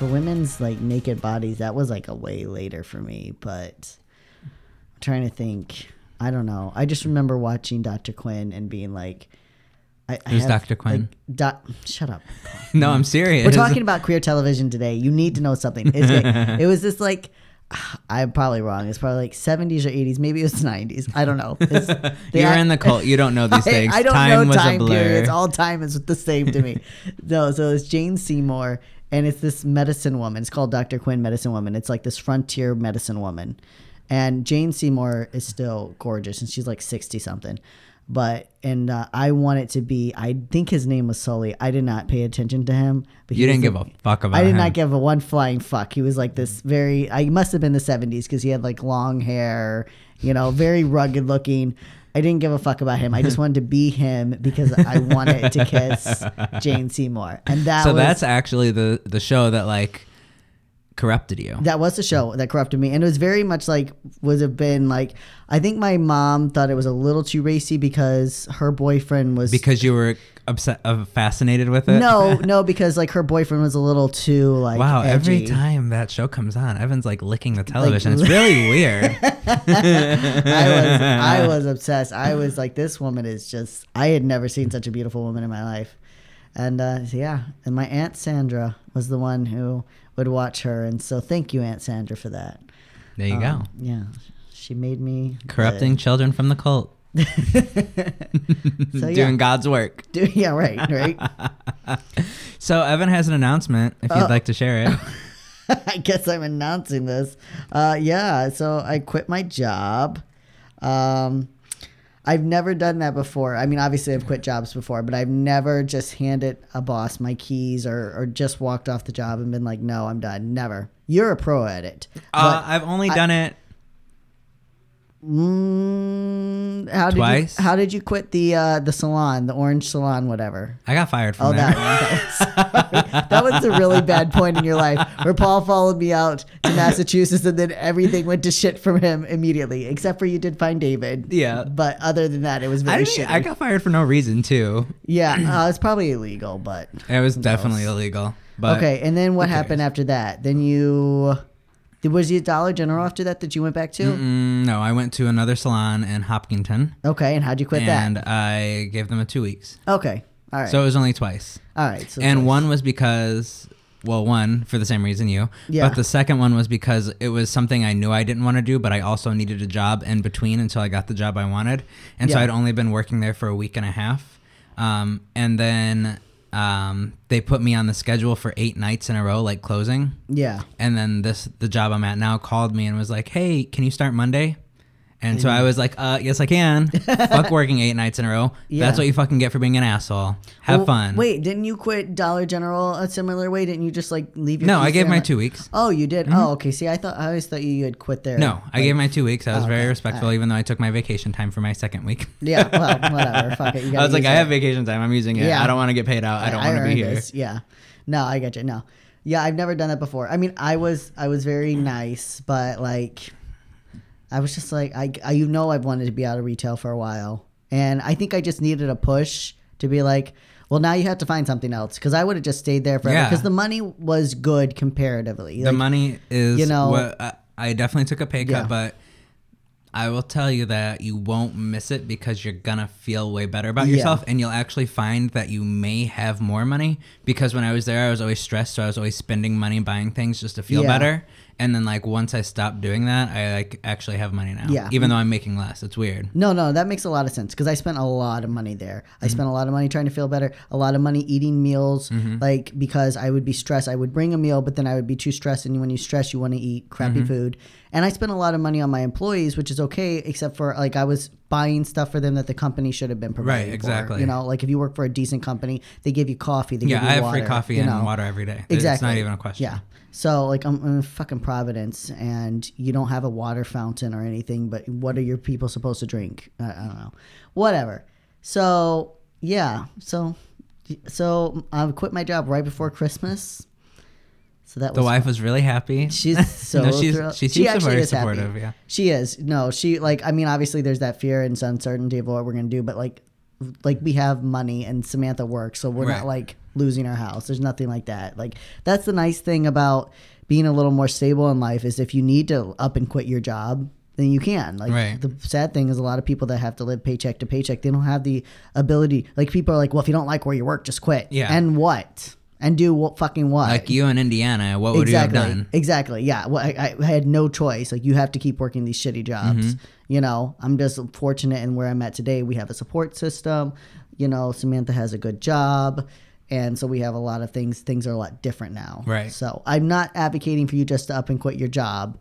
For women's like naked bodies, that was like a way later for me. But I'm trying to think. I don't know. I just remember watching Dr. Quinn and being like, I, I Who's Dr. Quinn? Like, doc, shut up. No, I'm serious. We're talking about queer television today. You need to know something. It, it was this like. I'm probably wrong. It's probably like 70s or 80s. Maybe it was 90s. I don't know. You're had- in the cult. You don't know these I, things. I don't time know was time periods. All time is the same to me. no, so it's Jane Seymour, and it's this medicine woman. It's called Dr. Quinn Medicine Woman. It's like this frontier medicine woman. And Jane Seymour is still gorgeous, and she's like 60 something. But, and uh, I want it to be, I think his name was Sully. I did not pay attention to him. But you didn't give a fuck about him. I did him. not give a one flying fuck. He was like this very. I must have been the seventies because he had like long hair, you know, very rugged looking. I didn't give a fuck about him. I just wanted to be him because I wanted to kiss Jane Seymour, and that so was, that's actually the the show that like corrupted you. that was the show that corrupted me, and it was very much like would have been like. I think my mom thought it was a little too racy because her boyfriend was because you were upset, uh, fascinated with it. no, no, because like her boyfriend was a little too like Wow, every time that show comes on, Evan's like licking the television. it's really weird. I was I was obsessed. I was like, this woman is just. I had never seen such a beautiful woman in my life, and uh, so yeah. And my aunt Sandra was the one who would watch her, and so thank you, Aunt Sandra, for that. There you Um, Yeah, she made me go. Corrupting children from the cult. So, yeah. Doing God's work. Do, yeah, right, right. So Evan has an announcement if you'd Oh. like to share it. I guess I'm announcing this. Uh, yeah, so I quit my job. Um, I've never done that before. I mean, obviously, I've quit jobs before, but I've never just handed a boss my keys or, or just walked off the job and been like, no, I'm done. Never. You're a pro at it. Uh, I've only I- done it. Mm, how did Twice? you how did you quit the uh, the salon, the orange salon, whatever? I got fired from Oh, there. that one. That was, that was a really bad point in your life where Paul followed me out to Massachusetts and then everything went to shit from him immediately, except for you did find David. Yeah. But other than that, it was I, very shitty. I got fired for no reason too. yeah, uh, it's probably illegal, but. It was definitely illegal. But okay, and then what happened after that? Then you. Was you Dollar General after that that you went back to? Mm, no, I went to another salon in Hopkinton. Okay, and how'd you quit and that? And I gave them a two weeks. Okay, all right. So it was only twice. all right. So and twice. one was because well one for the same reason you Yeah. but the second one was because it was something i knew i didn't want to do but i also needed a job in between until i got the job i wanted and so i'd only been working there for a week and a half um, and then um, they put me on the schedule for eight nights in a row like closing Yeah. and then this the job i'm at now called me and was like hey can you start monday and so I was like, uh, yes, I can. Fuck working eight nights in a row. Yeah. That's what you fucking get for being an asshole. Have Well, fun. Wait, didn't you quit Dollar General a similar way? Didn't you just like leave your No, I gave there my two weeks. Oh, you did. Oh, okay. See, I thought I always thought you had quit there. No, I gave my two weeks. I was Oh, very respectful, even though I took my vacation time for my second week. Yeah. Well, whatever. Fuck it. You I gotta was like, use I it. have vacation time. I'm using it. Yeah. I don't want to get paid out. I don't want to be earned here. this. Yeah. No, I get you. No. Yeah, I've never done that before. I mean, I was I was very nice, but like, I was just like, I, I you know, I've wanted to be out of retail for a while, and I think I just needed a push to be like. Well, now you have to find something else because I would have just stayed there forever Yeah. because the money was good comparatively. The Like, money is, you know- what I, I definitely took a pay cut, Yeah. but I will tell you that you won't miss it because you're gonna feel way better about Yeah. yourself, and you'll actually find that you may have more money. Because when I was there, I was always stressed, so I was always spending money buying things just to feel Yeah. better. And then like once I stopped doing that, I like actually have money now. Yeah. Even though I'm making less, it's weird. No, no, that makes a lot of sense because I spent a lot of money there. I Mm-hmm. spent a lot of money trying to feel better, a lot of money eating meals, Mm-hmm. like because I would be stressed. I would bring a meal, but then I would be too stressed. And when you stress, you want to eat crappy Mm-hmm. food. And I spent a lot of money on my employees, which is okay, except for like I was buying stuff for them that the company should have been providing. Right, for. exactly. You know, like if you work for a decent company, they give you coffee. They Yeah, give you I have water, free coffee you and water every day. Exactly. It's not even a question. Yeah. So like I'm in fucking Providence, and you don't have a water fountain or anything. But what are your people supposed to drink? I, I don't know. Whatever. So yeah. So so I quit my job right before Christmas. So that The wife was really happy. She's so no, she's, thrilled. she seems actually very is happy. supportive. Yeah. She is. No, she like I mean obviously there's that fear and uncertainty of what we're gonna do, but like like we have money and Samantha works, so we're Right. not like losing our house. There's nothing like that. Like that's the nice thing about being a little more stable in life is if you need to up and quit your job, then you can. Like Right. the sad thing is a lot of people that have to live paycheck to paycheck, they don't have the ability. Like people are like, well, if you don't like where you work, just quit. Yeah. And what? And do what fucking what? Like you in Indiana, what would exactly. you have done? Exactly. Yeah. Well, I, I had no choice. Like you have to keep working these shitty jobs. Mm-hmm. You know, I'm just fortunate in where I'm at today. We have a support system. You know, Samantha has a good job. And so we have a lot of things. Things are a lot different now. Right. So I'm not advocating for you just to up and quit your job,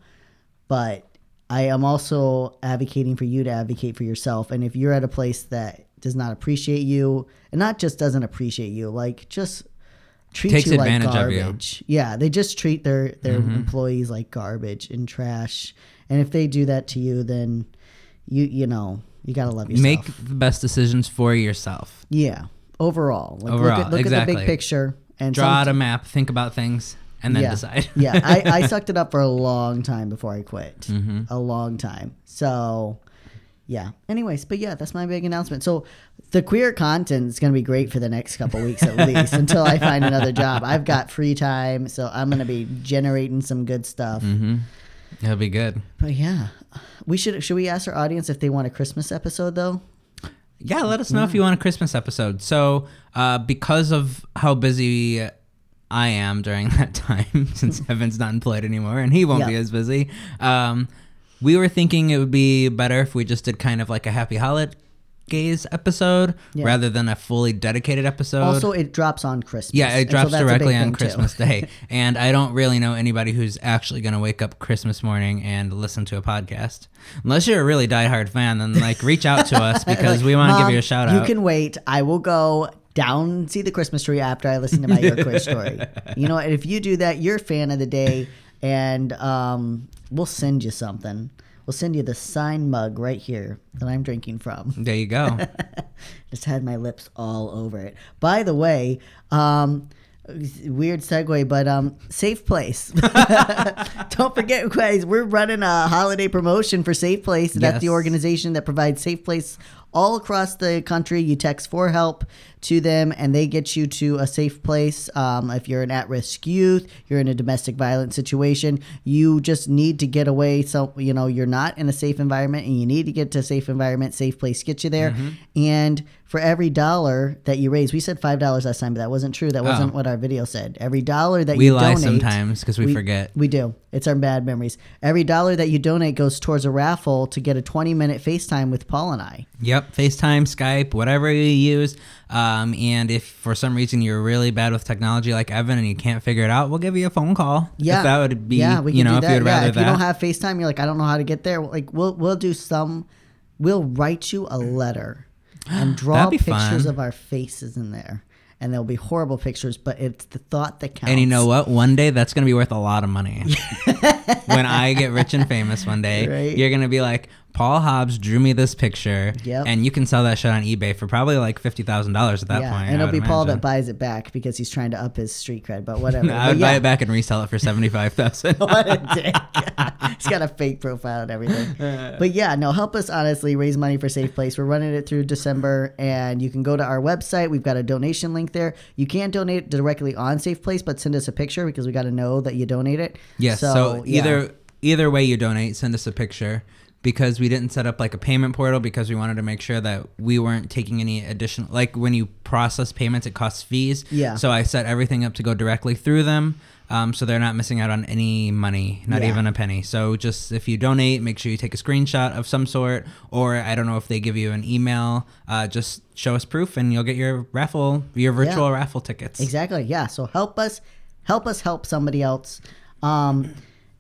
but I am also advocating for you to advocate for yourself. And if you're at a place that does not appreciate you, and not just doesn't appreciate you, like just treat Takes you like advantage of you. garbage. Yeah, they just treat their their employees like garbage and trash. And if they do that to you, then you you know you gotta love yourself. Make the best decisions for yourself. yeah. Overall, like look Overall, at look at the big picture and Draw out a map, think about things, and then yeah. decide. yeah, I, I sucked it up for a long time before I quit. Mm-hmm. A long time. So, yeah. Anyways, but yeah, that's my big announcement. So, the queer content is going to be great for the next couple weeks at least until I find another job. I've got free time, so I'm going to be generating some good stuff. mm-hmm. It'll be good. But yeah, we should should we ask our audience if they want a Christmas episode though? Yeah, let us know if you want a Christmas episode. So, uh, because of how busy I am during that time, since Evan's not employed anymore and he won't be as busy, um, we were thinking it would be better if we just did kind of like a Happy Holidays episode Yeah. rather than a fully dedicated episode. Also, it drops on Christmas. yeah, it and so drops directly on thing, too. Christmas Day. And I don't really know anybody who's actually going to wake up Christmas morning and listen to a podcast. Unless you're a really diehard fan, then like reach out to us because Like, we want to give you a shout out. You can wait. I will go down see the Christmas tree after I listen to my Your Queer story. You know, if you do that, you're a fan of the day, and um, we'll send you something. We'll send you the sign mug right here that I'm drinking from. There you go. Just had my lips all over it. By the way, um, weird segue, but um, Safe Place. Don't forget, guys, we're running a holiday promotion for Safe Place. That's the organization that provides Safe Place all across the country. You text for help to them, and they get you to a safe place. Um, if you're an at-risk youth, you're in a domestic violence situation, you just need to get away. So you know you're not in a safe environment, and you need to get to a safe environment. Safe Place get you there, Mm-hmm. and for every dollar that you raise, we said five dollars last time, but that wasn't true. That wasn't Oh. what our video said. Every dollar that we you lie donate, sometimes because we, we- forget. we do. It's our bad memories. Every dollar that you donate goes towards a raffle to get a 20 minute FaceTime with Paul and I. Yep, FaceTime, Skype, whatever you use. Um, and if for some reason you're really bad with technology like Evan and you can't figure it out, we'll give you a phone call. Yeah, if that would be, yeah, we you can know, do if that. you'd yeah, rather if that. you don't have FaceTime, you're like, I don't know how to get there. Like, we'll we'll do some. We'll write you a letter and draw pictures fun. of our faces in there, and there'll be horrible pictures, but it's the thought that counts. and you know what? One day that's going to be worth a lot of money. when I get rich and famous one day, Right. you're going to be like, Paul Hobbs drew me this picture. Yep. And you can sell that shit on eBay for probably like $50,000 at that yeah, point. and I it'll be would Paul that buys it back because he's trying to up his street cred. But whatever. I But would buy yeah. it back and resell it for 75000 what a dick. He's got a fake profile and everything. But yeah, no, help us honestly raise money for Safe Place. We're running it through December, and you can go to our website. We've got a donation link there. You can't donate directly on Safe Place, but send us a picture because we got to know that you donate it. Yes. So, yeah. either either way you donate, send us a picture because we didn't set up like a payment portal because we wanted to make sure that we weren't taking any additional like when you process payments it costs fees. Yeah. So I set everything up to go directly through them. Um, so they're not missing out on any money, not Yeah. even a penny. So just if you donate, make sure you take a screenshot of some sort, or I don't know if they give you an email, uh, just show us proof, and you'll get your raffle, your virtual raffle tickets. Exactly. Yeah. So help us, help us help somebody else. Um,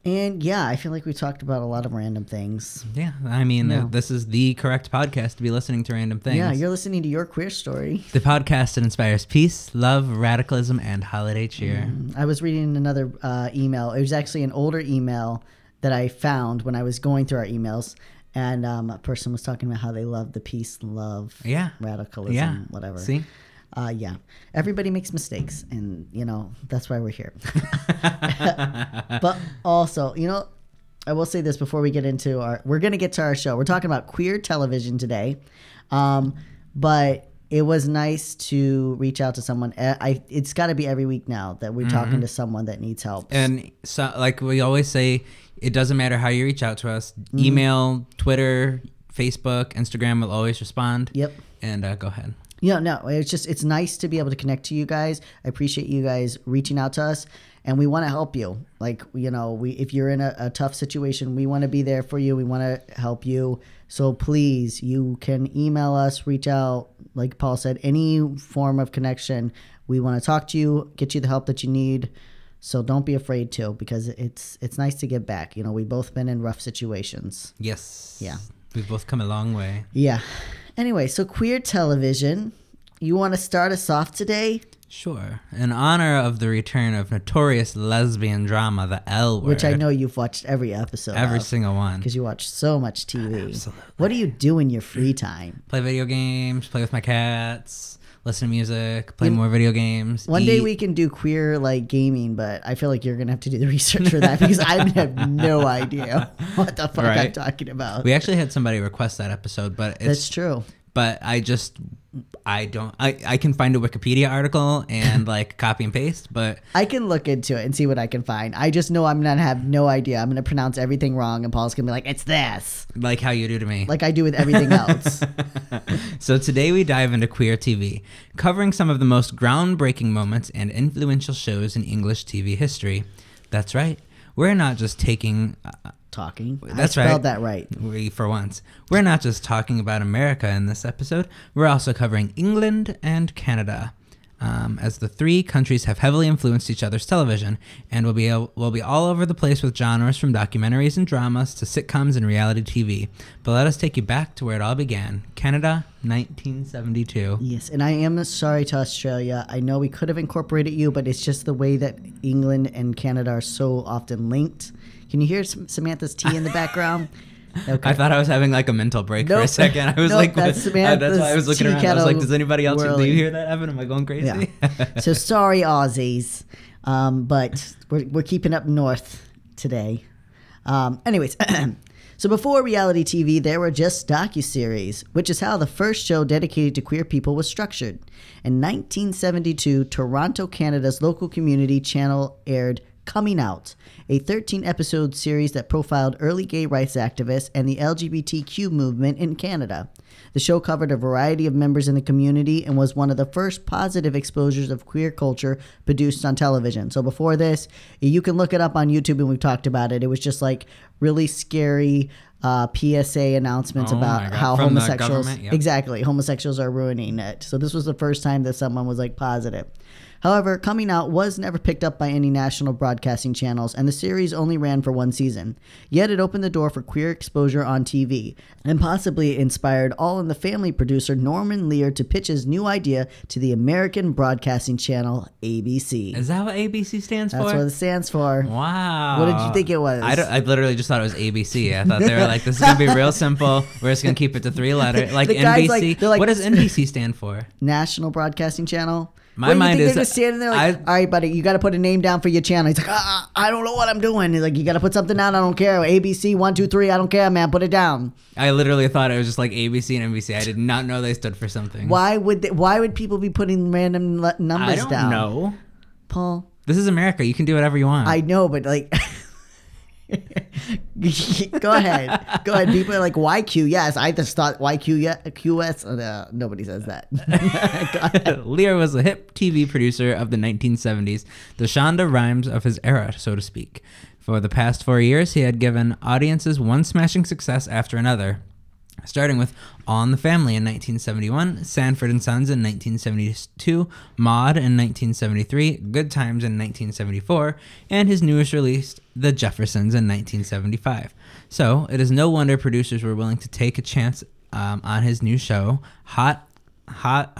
and yeah, I feel like we talked about a lot of random things. Yeah, I mean, Yeah. uh, this is the correct podcast to be listening to random things. Yeah, you're listening to your queer story. The podcast that inspires peace, love, radicalism, and holiday cheer. I was reading another uh, email. It was actually an older email that I found when I was going through our emails, and um, a person was talking about how they love the peace, love, Yeah. radicalism, Yeah. whatever. See? Uh, yeah, everybody makes mistakes, and you know that's why we're here. but also, you know, I will say this before we get into our. We're gonna get to our show. We're talking about queer television today, um, but it was nice to reach out to someone. Uh, I it's got to be every week now that we're Mm-hmm. talking to someone that needs help. And so, like we always say, it doesn't matter how you reach out to us. Mm-hmm. Email, Twitter, Facebook, Instagram will always respond. Yep. And uh, go ahead. Know, no, it's just it's nice to be able to connect to you guys. I appreciate you guys reaching out to us, and we want to help you. Like you know, we if you're in a, a tough situation, we want to be there for you. We want to help you. So please, you can email us, reach out. Like Paul said, any form of connection, we want to talk to you, get you the help that you need. So don't be afraid to, because it's it's nice to get back. You know, we've both been in rough situations. Yes. Yeah. We've both come a long way. Yeah. Anyway, so queer television. You want to start us off today? Sure. In honor of the return of notorious lesbian drama, The L Word. which I know you've watched every episode Every single one. because you watch so much TV. Absolutely. What do you do in your free time? Play video games, play with my cats, listen to music, play more video games. One day we can do queer like gaming, but I feel like you're gonna have to do the research for that because I have no idea what the fuck I'm talking about. We actually had somebody request that episode, but it's That's true. But I just I don't I, I can find a Wikipedia article and like copy and paste, but I can look into it and see what I can find. I just know I'm gonna have no idea. I'm gonna pronounce everything wrong, and Paul's gonna be like, "It's this," like how you do to me. like I do with everything else. so today we dive into queer TV, covering some of the most groundbreaking moments and influential shows in English TV history. That's right. We're not just taking uh, Talking. That's I spelled right. that right. we for once. We're not just talking about America in this episode. We're also covering England and Canada. Um, as the three countries have heavily influenced each other's television, and will be will be all over the place with genres from documentaries and dramas to sitcoms and reality TV. But let us take you back to where it all began: Canada, 1972. Yes, and I am sorry to Australia. I know we could have incorporated you, but it's just the way that England and Canada are so often linked. Can you hear Samantha's tea in the background? Okay. I thought I was having like a mental break for a second. I was Nope, like, that's uh, that's why I was Samantha's looking around. I was like, does anybody else? Do you hear that, Evan? Am I going crazy? Yeah. so sorry, Aussies, um, but we're, we're keeping up north today. Um, anyways, so before reality TV, there were just docuseries, which is how the first show dedicated to queer people was structured. In 1972, Toronto, Canada's local community channel aired Coming Out, a 13 episode series that profiled early gay rights activists and the LGBTQ movement in Canada. The show covered a variety of members in the community and was one of the first positive exposures of queer culture produced on television. So before this, you can look it up on YouTube and we've talked about it. It was just like really scary uh, PSA announcements Oh about how From homosexuals? Yep. exactly homosexuals are ruining it. So this was the first time that someone was like positive. However, coming out was never picked up by any national broadcasting channels, and the series only ran for one season. Yet it opened the door for queer exposure on TV, and possibly inspired All in the Family producer Norman Lear to pitch his new idea to the American Broadcasting Channel, ABC. Is that what ABC stands That's for? That's what it stands for. Wow. What did you think it was? I, don't- I literally just thought it was ABC. I thought they were like, this is going to be real simple. We're just going to keep it to three letters. Like NBC. like- like- what does NBC stand for? National Broadcasting Channel. My mind is- they're just standing there like, I- all right, buddy, you got to put a name down for your channel. He's like, ah, I don't know what I'm doing. He's like, you got to put something down. I don't care. ABC one two three. I don't care, man. Put it down. I literally thought it was just like ABC and NBC. I did not know they stood for something. Why would they, why would people be putting random numbers I don't down? know. Paul. This is America. You can do whatever you want. I know, but like. Go ahead. Go ahead. People are like YQ. Yes, I just thought YQ. Yeah, QS. Uh, nobody says that. Lear was a hip TV producer of the 1970s, the Shonda Rhimes of his era, so to speak. For the past four years, he had given audiences one smashing success after another, starting with On the Family in 1971, Sanford and Sons in 1972, Maude in 1973, Good Times in 1974, and his newest release, The Jeffersons in 1975. So it is no wonder producers were willing to take a chance um, on his new show, Hot, Hot.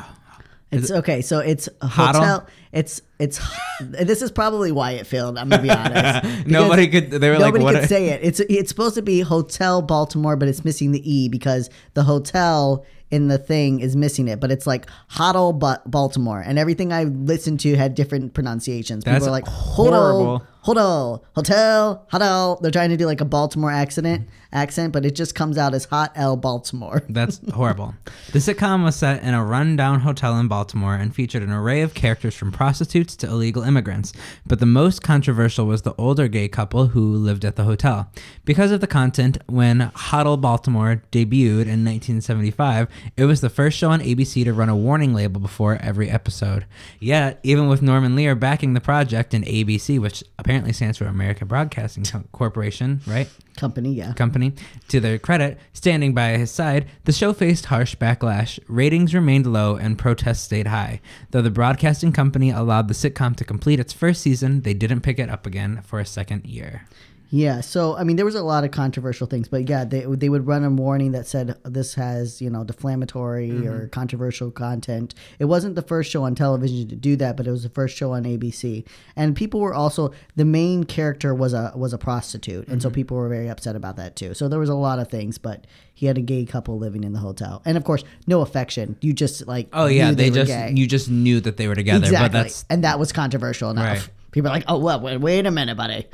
It's okay. So it's hotel. It's it's. This is probably why it failed. I'm gonna be honest. Nobody could. They were like, Nobody could say it. It's it's supposed to be Hotel Baltimore, but it's missing the e because the hotel in the thing is missing it, but it's like Hoddle but Baltimore, and everything I listened to had different pronunciations. People That's are like horrible. Hodel, Hodel, Hotel, Hoddle. They're trying to do like a Baltimore accent, accent, but it just comes out as Hot L Baltimore. That's horrible. The sitcom was set in a rundown hotel in Baltimore and featured an array of characters from prostitutes to illegal immigrants. But the most controversial was the older gay couple who lived at the hotel. Because of the content, when Huddle Baltimore debuted in 1975, it was the first show on ABC to run a warning label before every episode. Yet, even with Norman Lear backing the project and ABC, which apparently stands for American Broadcasting Co- Corporation, right? Company, yeah. company. To their credit, standing by his side, the show faced harsh backlash. Ratings remained low and protests stayed high. Though the broadcasting company allowed the sitcom to complete its first season, they didn't pick it up again for a second year. Yeah, so I mean, there was a lot of controversial things, but yeah, they they would run a warning that said this has you know deflammatory Mm-hmm. or controversial content. It wasn't the first show on television to do that, but it was the first show on ABC. And people were also the main character was a was a prostitute, and Mm-hmm. so people were very upset about that too. So there was a lot of things, but he had a gay couple living in the hotel, and of course, no affection. You just like Oh yeah, they, were just gay. you just knew that they were together, Exactly. but that's and that was controversial enough. Right. People are like, oh, well, wait, wait a minute, buddy.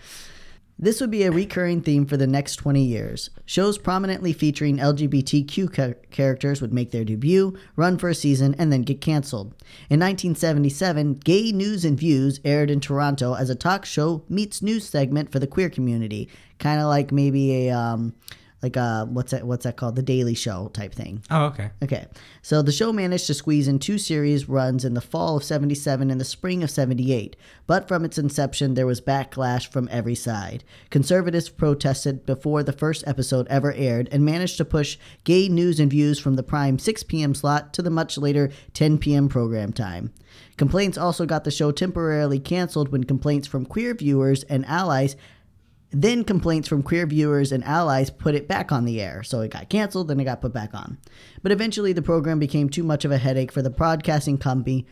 This would be a recurring theme for the next 20 years. Shows prominently featuring LGBTQ cha- characters would make their debut, run for a season, and then get canceled. In 1977, Gay News and Views aired in Toronto as a talk show meets news segment for the queer community, kind of like maybe a um, like a what's that what's that called, the Daily Show type thing. oh okay. Okay, so the show managed to squeeze in two series runs in the fall of 77 and the spring of 78, but from its inception, there was backlash from every side. Conservatives protested before the first episode ever aired and managed to push gay news and views from the prime 6 p.m. slot to the much later 10 p.m. program time. Complaints also got the show temporarily canceled when complaints from queer viewers and allies then complaints from queer viewers and allies put it back on the air. So it got canceled, then it got put back on. But eventually the program became too much of a headache for the broadcasting company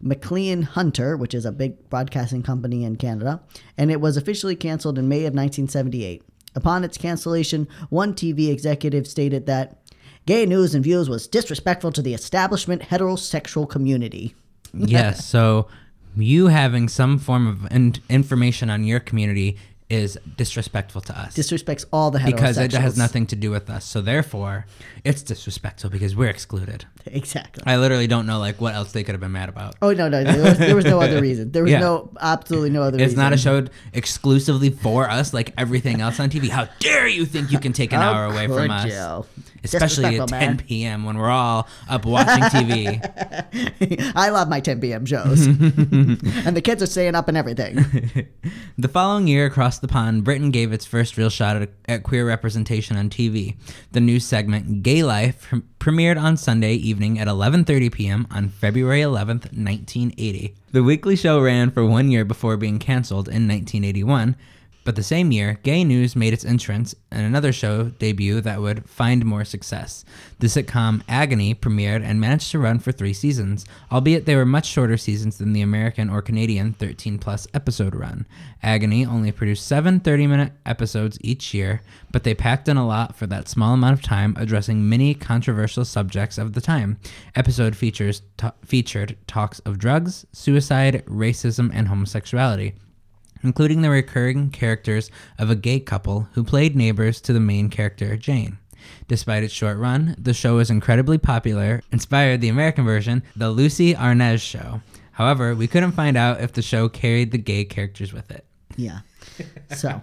Maclean Hunter, which is a big broadcasting company in Canada, and it was officially canceled in May of 1978. Upon its cancellation, one TV executive stated that gay news and views was disrespectful to the establishment heterosexual community. yes. So you having some form of in- information on your community is disrespectful to us. Disrespects all the heterosexuals. because it has nothing to do with us. So therefore, it's disrespectful because we're excluded. Exactly. I literally don't know like what else they could have been mad about. Oh no, no, there was, there was no other reason. There was Yeah. no absolutely no other It's reason. It's not a show exclusively for us like everything else on TV. How dare you think you can take an hour away from us? you? Especially at 10 man. p.m. when we're all up watching TV. I love my 10 p.m. shows, and the kids are staying up and everything. the following year, across the pond, Britain gave its first real shot at, at queer representation on TV. The new segment "Gay Life" premiered on Sunday evening at 11:30 p.m. on February 11th, 1980. The weekly show ran for one year before being canceled in 1981. But the same year, Gay News made its entrance and another show debut that would find more success. The sitcom Agony premiered and managed to run for three seasons, albeit they were much shorter seasons than the American or Canadian 13 plus episode run. Agony only produced seven 30 minute episodes each year, but they packed in a lot for that small amount of time, addressing many controversial subjects of the time. Episode features ta- featured talks of drugs, suicide, racism, and homosexuality including the recurring characters of a gay couple who played neighbors to the main character, Jane. Despite its short run, the show was incredibly popular, inspired the American version, The Lucie Arnaz Show. However, we couldn't find out if the show carried the gay characters with it. Yeah. So,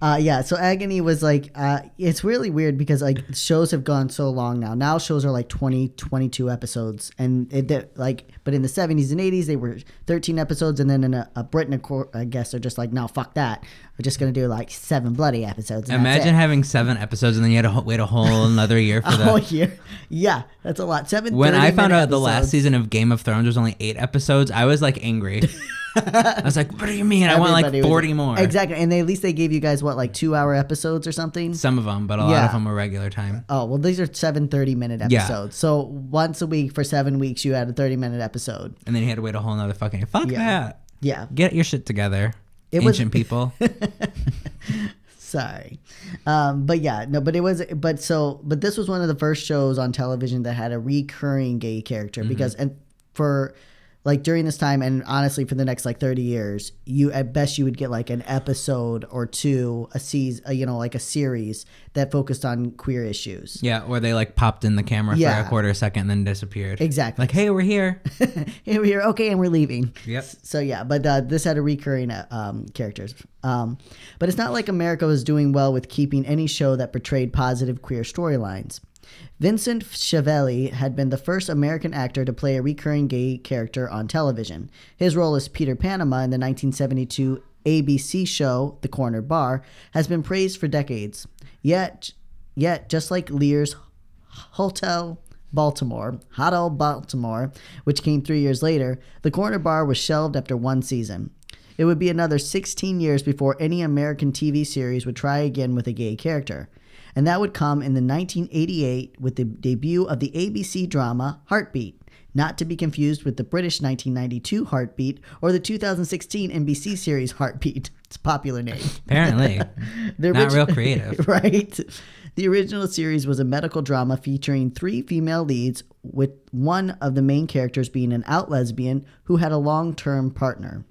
uh, yeah. So Agony was like, uh, it's really weird because like shows have gone so long now. Now shows are like 20, 22 episodes, and it like, but in the seventies and eighties they were thirteen episodes, and then in a, a Britain, of cour- I guess they're just like, no, fuck that. We're just gonna do like seven bloody episodes. And Imagine having seven episodes and then you had to wait a whole another year for the. Oh yeah, yeah, that's a lot. Seven. when I found 30-minute out the last season of Game of Thrones was only eight episodes, I was like angry. I was like, "What do you mean? I want like Everybody was- forty more." Exactly, and they, at least they gave you guys what like two hour episodes or something. Some of them, but a lot of them were regular time. Oh well, these are seven 30 minute Yeah. episodes. So once a week for seven weeks, you had a 30 minute episode. And then you had to wait a whole nother fucking. Fuck Yeah. that. Yeah. Get your shit together, It was- ancient people. Sorry, um, but yeah, no, but it was, but so, but this was one of the first shows on television that had a recurring gay character because, and for like during this time, and honestly, for the next like thirty years, you at best you would get like an episode or two, a season, you know, like a series that focused on queer issues. Yeah, or they like popped in the camera for a quarter second and then disappeared. Exactly. Like, hey, we're here. Here we are. Okay, and we're leaving. Yep. So yeah, but uh, this had a recurring uh, um, characters. Um, but it's not like America was doing well with keeping any show that portrayed positive queer storylines. Vincent Schiavelli had been the first American actor to play a recurring gay character on television. His role as Peter Panama in the 1972 ABC show The Corner Bar has been praised for decades. Yet, yet just like Lear's Hotel Baltimore, Hotel Baltimore, which came three years later, the corner bar was shelved after one season. It would be another 16 years before any American TV series would try again with a gay character. And that would come in the 1988 with the debut of the ABC drama Heartbeat, not to be confused with the British 1992 Heartbeat or the 2016 NBC series Heartbeat. It's a popular name. Apparently. The Not real creative. right? The original series was a medical drama featuring three female leads, with one of the main characters being an out lesbian who had a long term partner.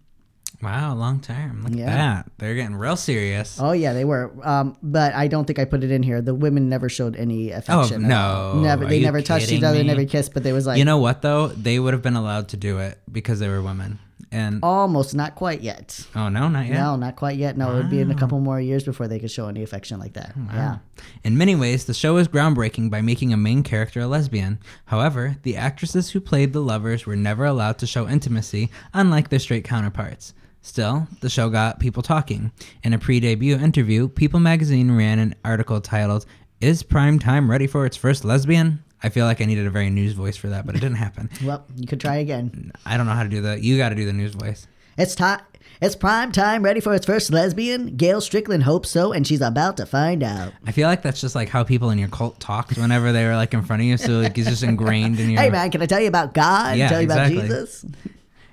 Wow, long term. Look Yeah. at that. They're getting real serious. Oh, yeah, they were. Um, but I don't think I put it in here. The women never showed any affection. at no. Never. Are They never touched each other, me? never kissed, but they was like you know what, though? They would have been allowed to do it because they were women. And, almost not quite yet. oh, no, not yet. No, not quite yet. No, it would be in a couple more years before they could show any affection like that. Yeah. In many ways, the show is groundbreaking by making a main character a lesbian. However, the actresses who played the lovers were never allowed to show intimacy, unlike their straight counterparts. Still, the show got people talking. In a pre debut interview, People magazine ran an article titled, Is Prime Time Ready for Its First Lesbian? I feel like I needed a very news voice for that, but it didn't happen. Well, you could try again. I don't know how to do that. You got to do the news voice. It's time. It's prime time, ready for its first lesbian. Gail Strickland hopes so, and she's about to find out. I feel like that's just like how people in your cult talked whenever they were like in front of you. So like it's just ingrained in your. Hey, man, can I tell you about God? Yeah, tell you exactly. about Jesus?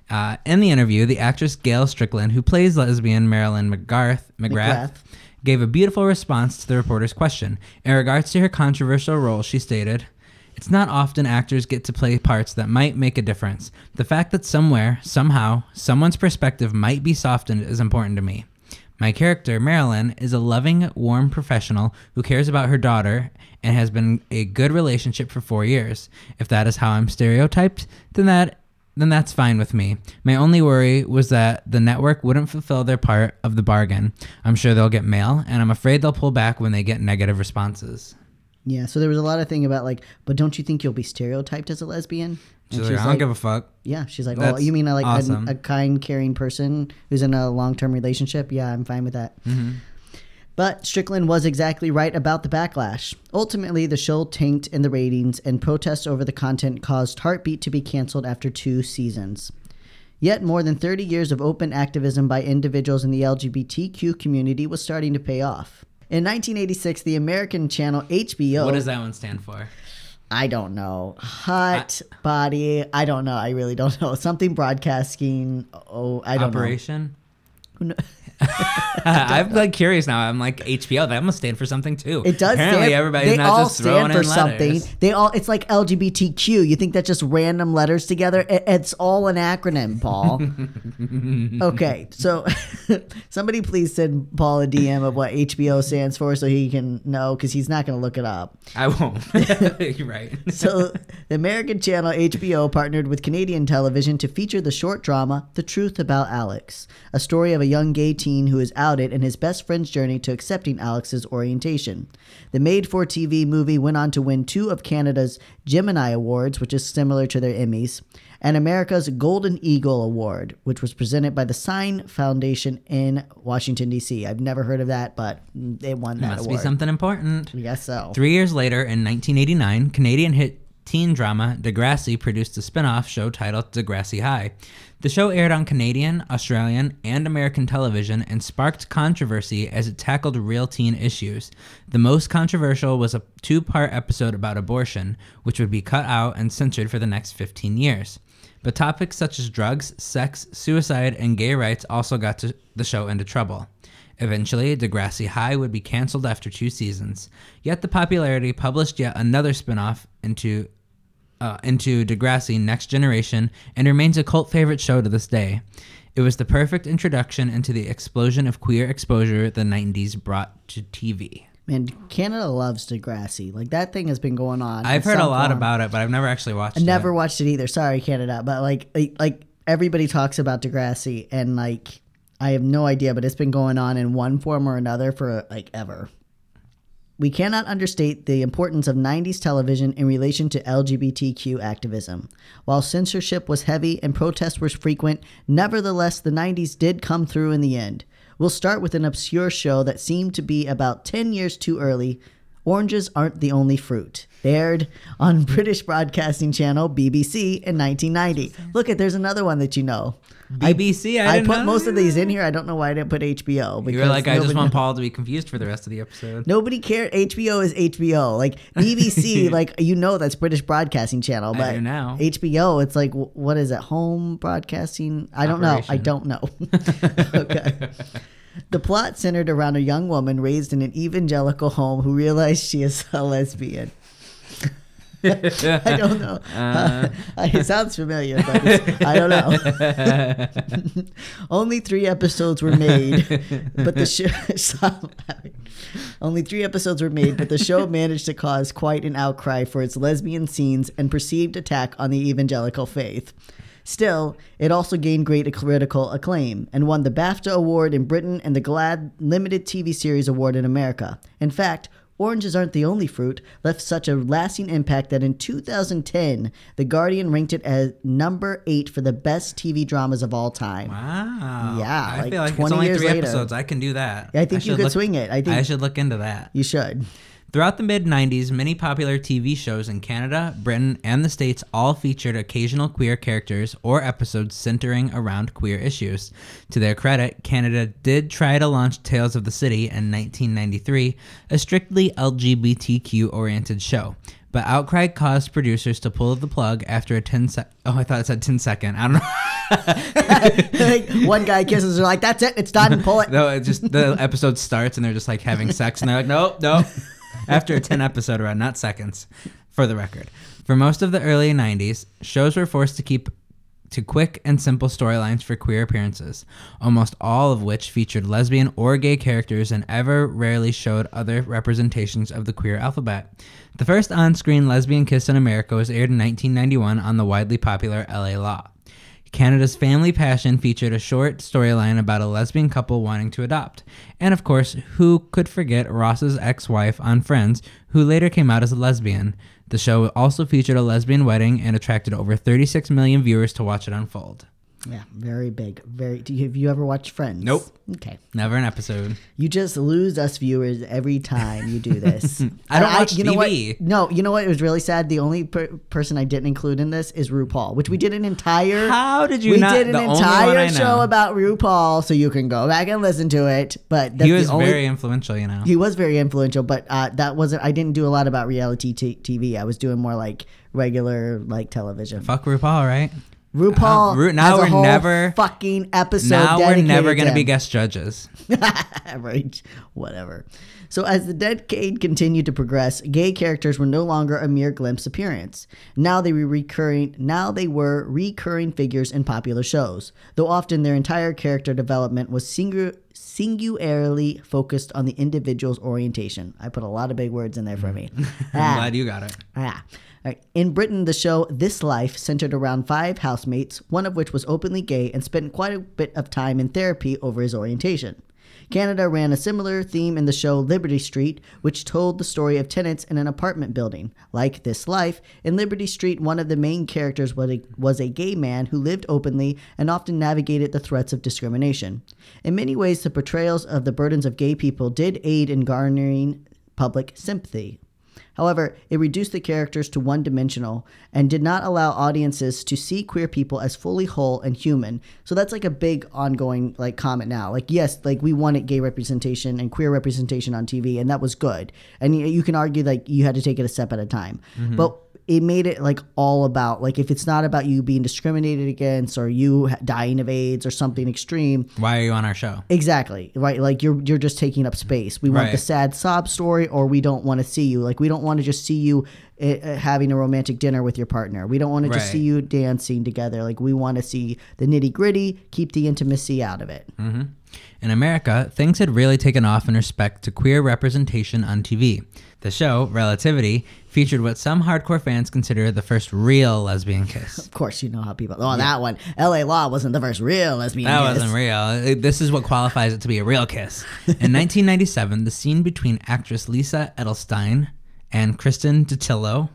Uh, in the interview, the actress Gail Strickland, who plays lesbian Marilyn McGarth, McGrath, McGrath. gave a beautiful response to the reporter's question. In regards to her controversial role, she stated, It's not often actors get to play parts that might make a difference. The fact that somewhere, somehow, someone's perspective might be softened is important to me. My character, Marilyn, is a loving, warm professional who cares about her daughter and has been a good relationship for four years. If that is how I'm stereotyped, then that then that's fine with me. My only worry was that the network wouldn't fulfill their part of the bargain. I'm sure they'll get mail, and I'm afraid they'll pull back when they get negative responses. Yeah, so there was a lot of thing about like, but don't you think you'll be stereotyped as a lesbian? She's like, I don't give a fuck. yeah, she's like, oh, That's you mean uh, like awesome. a, a kind, caring person who's in a long term relationship? Yeah, I'm fine with that. Mm-hmm. But Strickland was exactly right about the backlash. Ultimately, the show tanked in the ratings, and protests over the content caused Heartbeat to be canceled after two seasons. Yet, more than 30 years of open activism by individuals in the LGBTQ community was starting to pay off. In 1986, the American channel HBO. What does that one stand for? I don't know. Hot body. I don't know. I really don't know. Something broadcasting. Oh, I don't know. Operation? know. I'm like curious now. I'm like HBO. That must stand for something too. It does. Apparently, stand, everybody's they not all just throwing stand for something. letters. They all. It's like LGBTQ. You think that's just random letters together? It- it's all an acronym, Paul. okay, so somebody please send Paul a DM of what HBO stands for so he can know because he's not going to look it up. I won't. You're right. So, the American channel HBO partnered with Canadian television to feature the short drama The Truth About Alex, a story of a young gay teen who is outed and his best friend's journey to accepting Alex's orientation. The made for TV movie went on to win two of Canada's Gemini Awards, which is similar to their Emmys, and America's Golden Eagle Award, which was presented by the Sign Foundation in Washington, D.C. I've never heard of that, but it won that Must award. be something important. Guess so. Three years later, in 1989, Canadian hit teen drama Degrassi produced a spin off show titled Degrassi High. The show aired on Canadian, Australian, and American television and sparked controversy as it tackled real teen issues. The most controversial was a two part episode about abortion, which would be cut out and censored for the next 15 years. But topics such as drugs, sex, suicide, and gay rights also got the show into trouble. Eventually, Degrassi High would be canceled after two seasons. Yet the popularity published yet another spin off into, uh, into Degrassi Next Generation and remains a cult favorite show to this day. It was the perfect introduction into the explosion of queer exposure the 90s brought to TV. Man, Canada loves Degrassi. Like that thing has been going on. I've heard a lot form. about it, but I've never actually watched I it. never watched it either. Sorry, Canada, but like, like, like everybody talks about Degrassi, and like, I have no idea, but it's been going on in one form or another for like ever. We cannot understate the importance of 90s television in relation to LGBTQ activism. While censorship was heavy and protests were frequent, nevertheless, the 90s did come through in the end. We'll start with an obscure show that seemed to be about 10 years too early. Oranges Aren't the Only Fruit. They aired on British Broadcasting Channel BBC in 1990. Look at there's another one that you know. BBC. I, I, didn't put know most that. of these in here. I don't know why I didn't put HBO. You were because like, I just nobody- want Paul to be confused for the rest of the episode. Nobody cared. HBO is HBO. Like BBC, like you know that's British Broadcasting Channel, I but do now. HBO, it's like what is it? Home Broadcasting? I don't know. I don't know. okay. The plot centered around a young woman raised in an evangelical home who realized she is a lesbian. I don't know. Uh. it sounds familiar, but I don't know. Only three episodes were made, but the show stop. Only three episodes were made, but the show managed to cause quite an outcry for its lesbian scenes and perceived attack on the evangelical faith. Still, it also gained great critical acclaim and won the BAFTA Award in Britain and the GLAAD Limited TV Series Award in America. In fact, Oranges Aren't the Only Fruit left such a lasting impact that in 2010, The Guardian ranked it as number eight for the best TV dramas of all time. Wow. Yeah, I like feel like it's only years three later. episodes. I can do that. I think you could look- swing it. I think I should look into that. you should. Throughout the mid 90s, many popular TV shows in Canada, Britain, and the States all featured occasional queer characters or episodes centering around queer issues. To their credit, Canada did try to launch Tales of the City in 1993, a strictly LGBTQ oriented show. But outcry caused producers to pull the plug after a 10 sec. Oh, I thought it said 10 second. I don't know. like one guy kisses her like that's it, it's done, pull it. No, it just the episode starts and they're just like having sex and they're like, nope, nope. After a 10 episode run, not seconds, for the record. For most of the early 90s, shows were forced to keep to quick and simple storylines for queer appearances, almost all of which featured lesbian or gay characters and ever rarely showed other representations of the queer alphabet. The first on screen lesbian kiss in America was aired in 1991 on the widely popular LA Law. Canada's Family Passion featured a short storyline about a lesbian couple wanting to adopt. And of course, who could forget Ross's ex wife on Friends, who later came out as a lesbian? The show also featured a lesbian wedding and attracted over 36 million viewers to watch it unfold. Yeah, very big. Very. Do you, have you ever watched Friends? Nope. Okay. Never an episode. You just lose us viewers every time you do this. I don't And watch you know what? TV. No, you know what? It was really sad. The only per- person I didn't include in this is RuPaul, which we did an entire. How did you we not- did an the only one I entire show about RuPaul, so you can go back and listen to it. But that's He was the only, very influential, you know. He was very influential, but uh, that wasn't. I didn't do a lot about reality t- TV. I was doing more like regular like television. Fuck RuPaul, right? RuPaul. Uh, Ru- now we're never- fucking episode. now we're never going to be guest judges. right. Whatever. So as the decade continued to progress, gay characters were no longer a mere glimpse appearance. Now they were recurring now they were recurring figures in popular shows, though often their entire character development was singu- singularly focused on the individual's orientation. I put a lot of big words in there for me. I'm Ah. glad you got it. Ah. In Britain, the show This Life centered around five housemates, one of which was openly gay and spent quite a bit of time in therapy over his orientation. Canada ran a similar theme in the show Liberty Street, which told the story of tenants in an apartment building. Like This Life, in Liberty Street, one of the main characters was a, was a gay man who lived openly and often navigated the threats of discrimination. In many ways, the portrayals of the burdens of gay people did aid in garnering public sympathy. However, it reduced the characters to one dimensional and did not allow audiences to see queer people as fully whole and human. So that's like a big ongoing like comment now. Like yes, like we wanted gay representation and queer representation on TV and that was good. And you, you can argue like you had to take it a step at a time. Mm-hmm. But it made it like all about like if it's not about you being discriminated against or you dying of AIDS or something extreme, Why are you on our show? Exactly. Right. Like you're you're just taking up space. We want the sad sob story, or we don't want to see you. Like we don't want to just see you uh, uh, having a romantic dinner with your partner. We don't want to just Right. see you dancing together. Like we want to see the nitty gritty. Keep the intimacy out of it. In America, things had really taken off in respect to queer representation on TV. The show, Relativity, featured what some hardcore fans consider the first real lesbian kiss. Of course, you know how people. Oh, that one. L.A. Law wasn't the first real lesbian. Kiss. That kiss. wasn't real. This is what qualifies it to be a real kiss. In 1997, the scene between actress Lisa Edelstein and Kristin Dattilo,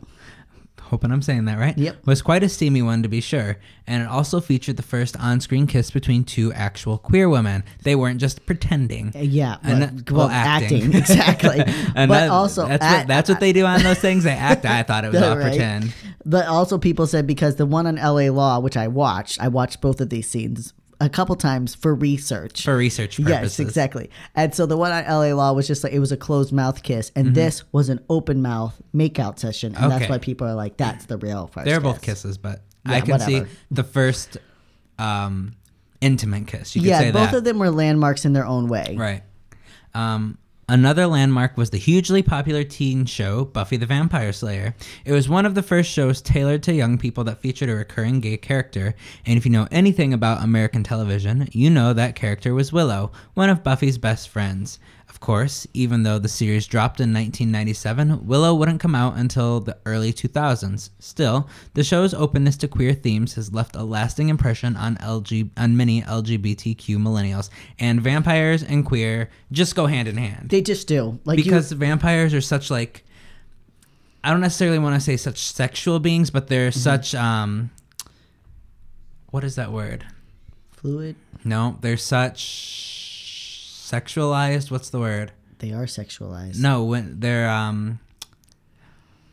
hoping I'm saying that right, Yep. was quite a steamy one to be sure. And it also featured the first on-screen kiss between two actual queer women. They weren't just pretending. Uh, Yeah, And well, well, acting. acting. exactly. And but that- also, that's I- what that's what they do on those things. They act. I thought it was all Right. pretend. But also, people said because the one on L.A. Law, which I watched, I watched both of these scenes a couple times for research. For research purposes. Yes, exactly. And so the one on LA Law was just like it was a closed mouth kiss, and this was an open mouth makeout session, and that's Mm-hmm. Why people are like, "That's the real first They're kiss." both kisses, but Yeah, I can see the first um, intimate kiss. You could Yeah, both that. of them were landmarks in their own way. Right. Um, another landmark was the hugely popular teen show Buffy the Vampire Slayer. It was one of the first shows tailored to young people that featured a recurring gay character. And if you know anything about American television, you know that character was Willow, one of Buffy's best friends. Of course, even though the series dropped in 1997, Willow wouldn't come out until the early 2000s. Still, the show's openness to queer themes has left a lasting impression on LG on many LGBTQ millennials, and vampires and queer just go hand in hand They just do. Like you- because vampires are such like I don't necessarily want to say such sexual beings, but they're Mm-hmm. such um what is that word? fluid. No, they're such sexualized. What's the word? They are sexualized. No, when they're um.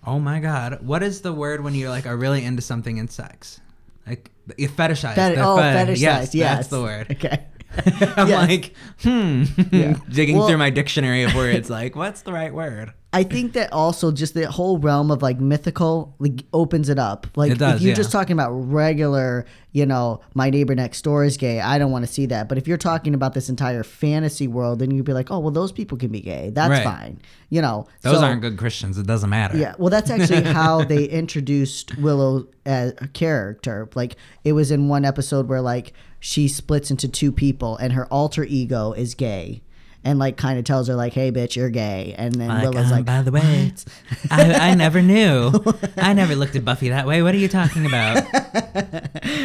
Oh my god, what is the word when you're like are really into something in sex? Like you fetishize. Fet- oh, fet- fetishized. Yes, Yes, that's the word. Okay. I'm Yes. like, hmm, Yeah. digging Well- through my dictionary of words. Like, what's the right word? I think that also just the whole realm of like mythical like opens it up. Like It does, if you're yeah. just talking about regular, you know, my neighbor next door is gay, I don't want to see that. But if you're talking about this entire fantasy world, then you'd be like, oh well, those people can be gay. That's Right. fine. You know, Those so- aren't good Christians. It doesn't matter. Yeah, well, that's actually how they introduced Willow as a character. Like, it was in one episode where like she splits into two people, and her alter ego is gay, and like kind of tells her like, "Hey, bitch, you're gay," and then Like, Willow's um, like, by the way, I, I never knew. I never looked at Buffy that way. What are you talking about?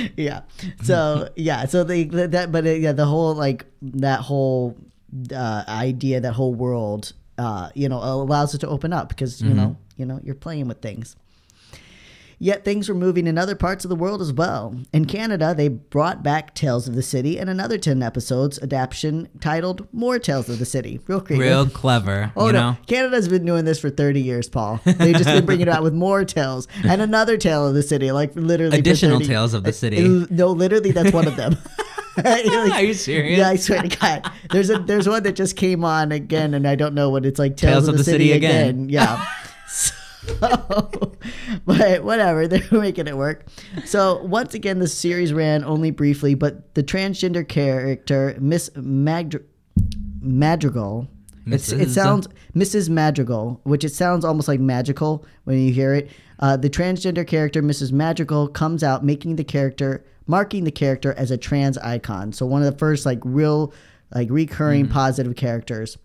yeah. So yeah, so they that, but uh, yeah, the whole like that whole uh, idea, that whole world, uh, you know, allows it to open up because you know, you know, you're playing with things. Yet things were moving in other parts of the world as well. In Canada, they brought back Tales of the City and another 10 episodes adaptation titled More Tales of the City. Real creative. Real clever. Oh you no! know? Canada's been doing this for thirty years, Paul. They've just been bringing it out with more tales and another tale of the city, like literally Additional 30 tales of the Uh, city. No, literally, that's one of them. Like, Are you serious? Yeah, I swear to God. There's a there's one that just came on again, and I don't know what it's like. Tales, of, the, city, again. Yeah. But whatever, they're making it work. So once again, the series ran only briefly, but the transgender character Miss Magd- Madrigal. It's, it sounds Mrs. Madrigal, which it sounds almost like magical when you hear it. Uh, the transgender character Mrs. Madrigal comes out, making the character, marking the character as a trans icon. So one of the first like real, like recurring positive characters.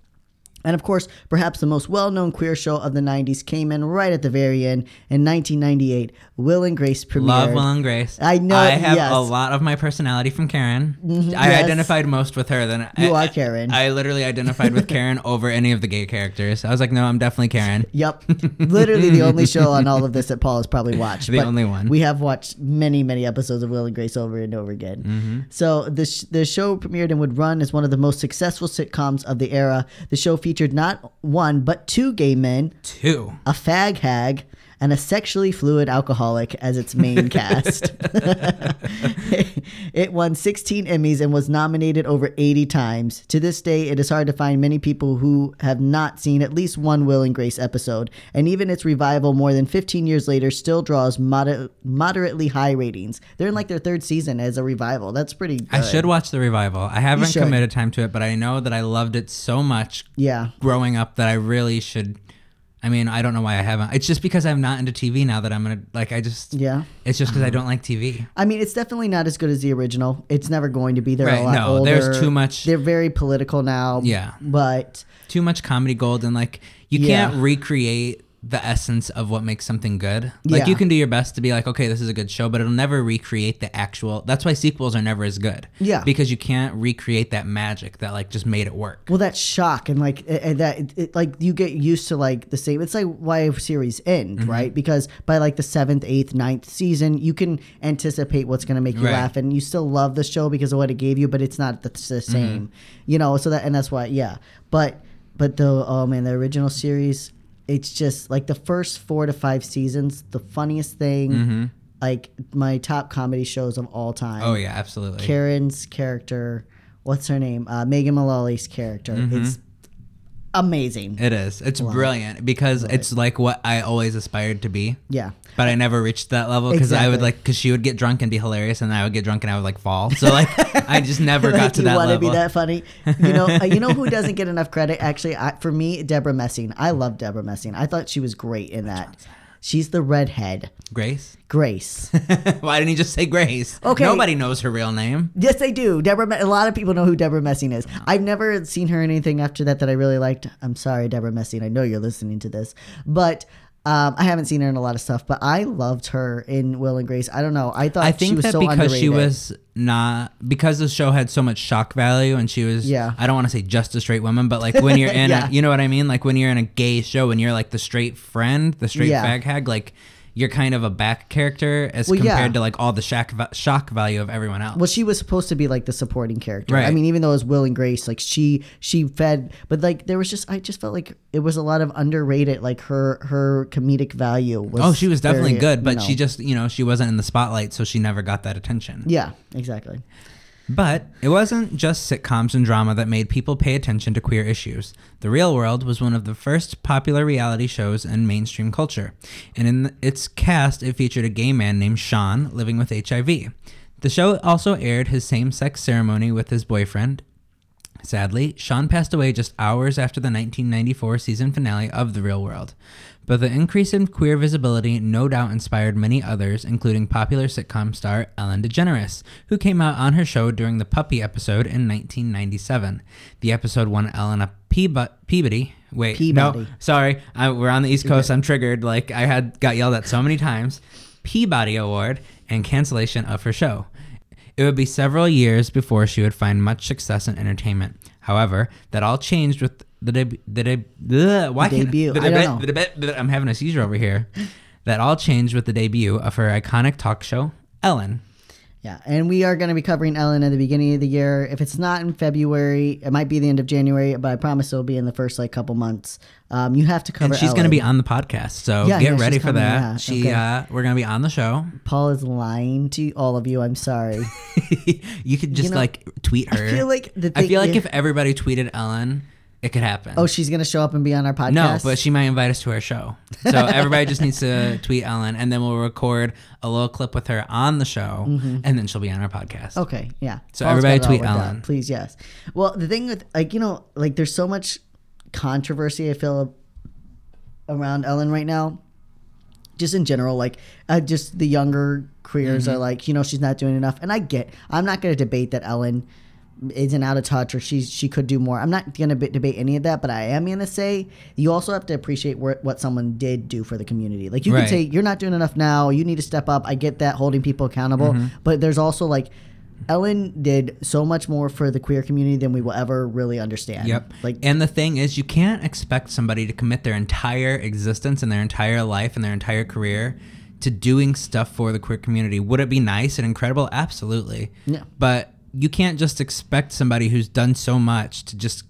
And of course, perhaps the most well known queer show of the 90s came in right at the very end in 1998. Will and Grace premiered. Love Will and Grace. I know- I have yes. Mm-hmm. a lot of my personality from Karen. I yes. identified most with her than You I, are Karen. I literally identified with Karen over any of the gay characters. I was like, no, I'm definitely Karen. Yep. Literally the only show on all of this that Paul has probably watched. The only one. We have watched many, many episodes of Will and Grace over and over again. Mm-hmm. So the, sh- the show premiered and would run as one of the most successful sitcoms of the era. The show featured not one but two gay men, Two. a fag hag, and a sexually fluid alcoholic as its main cast. it won 16 Emmys and was nominated over 80 times. To this day, it is hard to find many people who have not seen at least one Will and Grace episode, and even its revival more than 15 years later still draws moder- moderately high ratings. They're in like their third season as a revival. That's pretty good. I should watch the revival. I haven't committed time to it, but I know that I loved it so much Yeah. growing up that I really should. I mean, I don't know why I haven't. It's just because I'm not into TV now that I'm gonna like. I just Yeah. It's just because I mm-hmm. don't like TV. I mean, it's definitely not as good as the original. It's never going to be. They're Right, a lot no, older. there's too much- They're very political now. Yeah. But Too much comedy gold and like you Yeah. can't recreate the essence of what makes something good. Like Yeah. you can do your best to be like, okay, this is a good show, but it'll never recreate the actual. That's why sequels are never as good. Yeah. because you can't recreate that magic that like just made it work. well, that shock and like and that it, it, like you get used to like the same. It's like why a series end, Mm-hmm. right? Because by like the seventh, eighth, ninth season, you can anticipate what's going to make you Right. laugh, and you still love the show because of what it gave you, but it's not the, Mm-hmm. the same, you know. So that and that's why, yeah. But but the oh man, the original series. It's just like the first four to five seasons, the funniest thing, like my top comedy shows of all time. Mm-hmm. Oh yeah, absolutely. Karen's character, what's her name? Uh, Megan Mullally's character. Mm-hmm. It's amazing. It is. It's brilliant because it's like what I always aspired to be. yeah. But I never reached that level because I would like because she would get drunk and be hilarious, and I would get drunk and I would like fall. So like I just never got like to you that want to level. be that funny. You know, uh, you know who doesn't get enough credit? Actually, I, for me, Deborah Messing. I love Deborah Messing. I thought she was great in that. She's the redhead, Grace. Grace. Why didn't you just say Grace? Okay. Nobody knows her real name. yes, they do. Deborah. Me- A lot of people know who Deborah Messing is. Uh-huh. I've never seen her in anything after that that I really liked. I'm sorry, Deborah Messing. I know you're listening to this, but. Um, I haven't seen her in a lot of stuff, but I loved her in Will and Grace. I don't know. I thought I she think was that so because she was not because the show had so much shock value and she was Yeah. I don't want to say just a straight woman, but like when you're in Yeah. a you know what I mean? Like when you're in a gay show and you're like the straight friend, the straight Yeah. fag hag, like you're kind of a back character as Well, yeah. compared to like all the shock va- shock value of everyone else. Well, she was supposed to be like the supporting character. I mean, even though it was Will and Grace, like she she fed, but like there was just I just felt like it was a lot of underrated. Like her her comedic value was. oh, she was definitely very, good, you but know- she just, you know, she wasn't in the spotlight, so she never got that attention. yeah, exactly. But it wasn't just sitcoms and drama that made people pay attention to queer issues. The Real World was one of the first popular reality shows in mainstream culture, and in its cast, it featured a gay man named Sean living with HIV. The show also aired his same sex ceremony with his boyfriend. Sadly, Sean passed away just hours after the 1994 season finale of The Real World. But the increase in queer visibility no doubt inspired many others, including popular sitcom star Ellen DeGeneres, who came out on her show during the Puppy episode in 1997. The episode won Ellen a Peabo- Peabody. Wait, Peabody. no, sorry, I, we're on the East Coast. I'm triggered. Like I had got yelled at so many times. Peabody Award and cancellation of her show. It would be several years before she would find much success in entertainment. However, that all changed with the deb- the deb- why can't- Debut. the debut. The debut. I'm having a seizure over here. That all changed with the debut of her iconic talk show, Ellen. Yeah, and we are going to be covering Ellen at the beginning of the year. If it's not in February, it might be the end of January, but I promise it'll be in the first like couple months. Um, you have to cover. And she's going to be on the podcast, so Yeah, get yeah, ready for coming, that. yeah, She, okay. uh, we're going to be on the show. Paul is lying to all of you. I'm sorry. you could just know, like tweet her. I feel like the I feel like if everybody tweeted Ellen, it could happen. oh, she's going to show up and be on our podcast. No, but she might invite us to her show. So everybody just needs to tweet Ellen, and then we'll record a little clip with her on the show, and then she'll be on our podcast. Okay, yeah. So Paul's everybody got it all tweet. Ellen. please. Yes. Well, the thing with like you know like there's so much controversy I feel around Ellen right now. Just in general, like uh, just the younger queers Mm-hmm. are like you know she's not doing enough, and I get. I'm not going to debate that Ellen isn't out of touch or she's she could do more. I'm not to debate any of that, but I am to say you also have to appreciate where, what someone did do for the community. Like you Right. can say you're not doing enough now. You need to step up. I get that holding people accountable, Mm-hmm. but there's also like Ellen did so much more for the queer community than we will ever really understand. Yep. Like and the thing is, you can't expect somebody to commit their entire existence and their entire life and their entire career to doing stuff for the queer community. Would it be nice and incredible? Absolutely. Yeah. But you can't just expect somebody who's done so much to just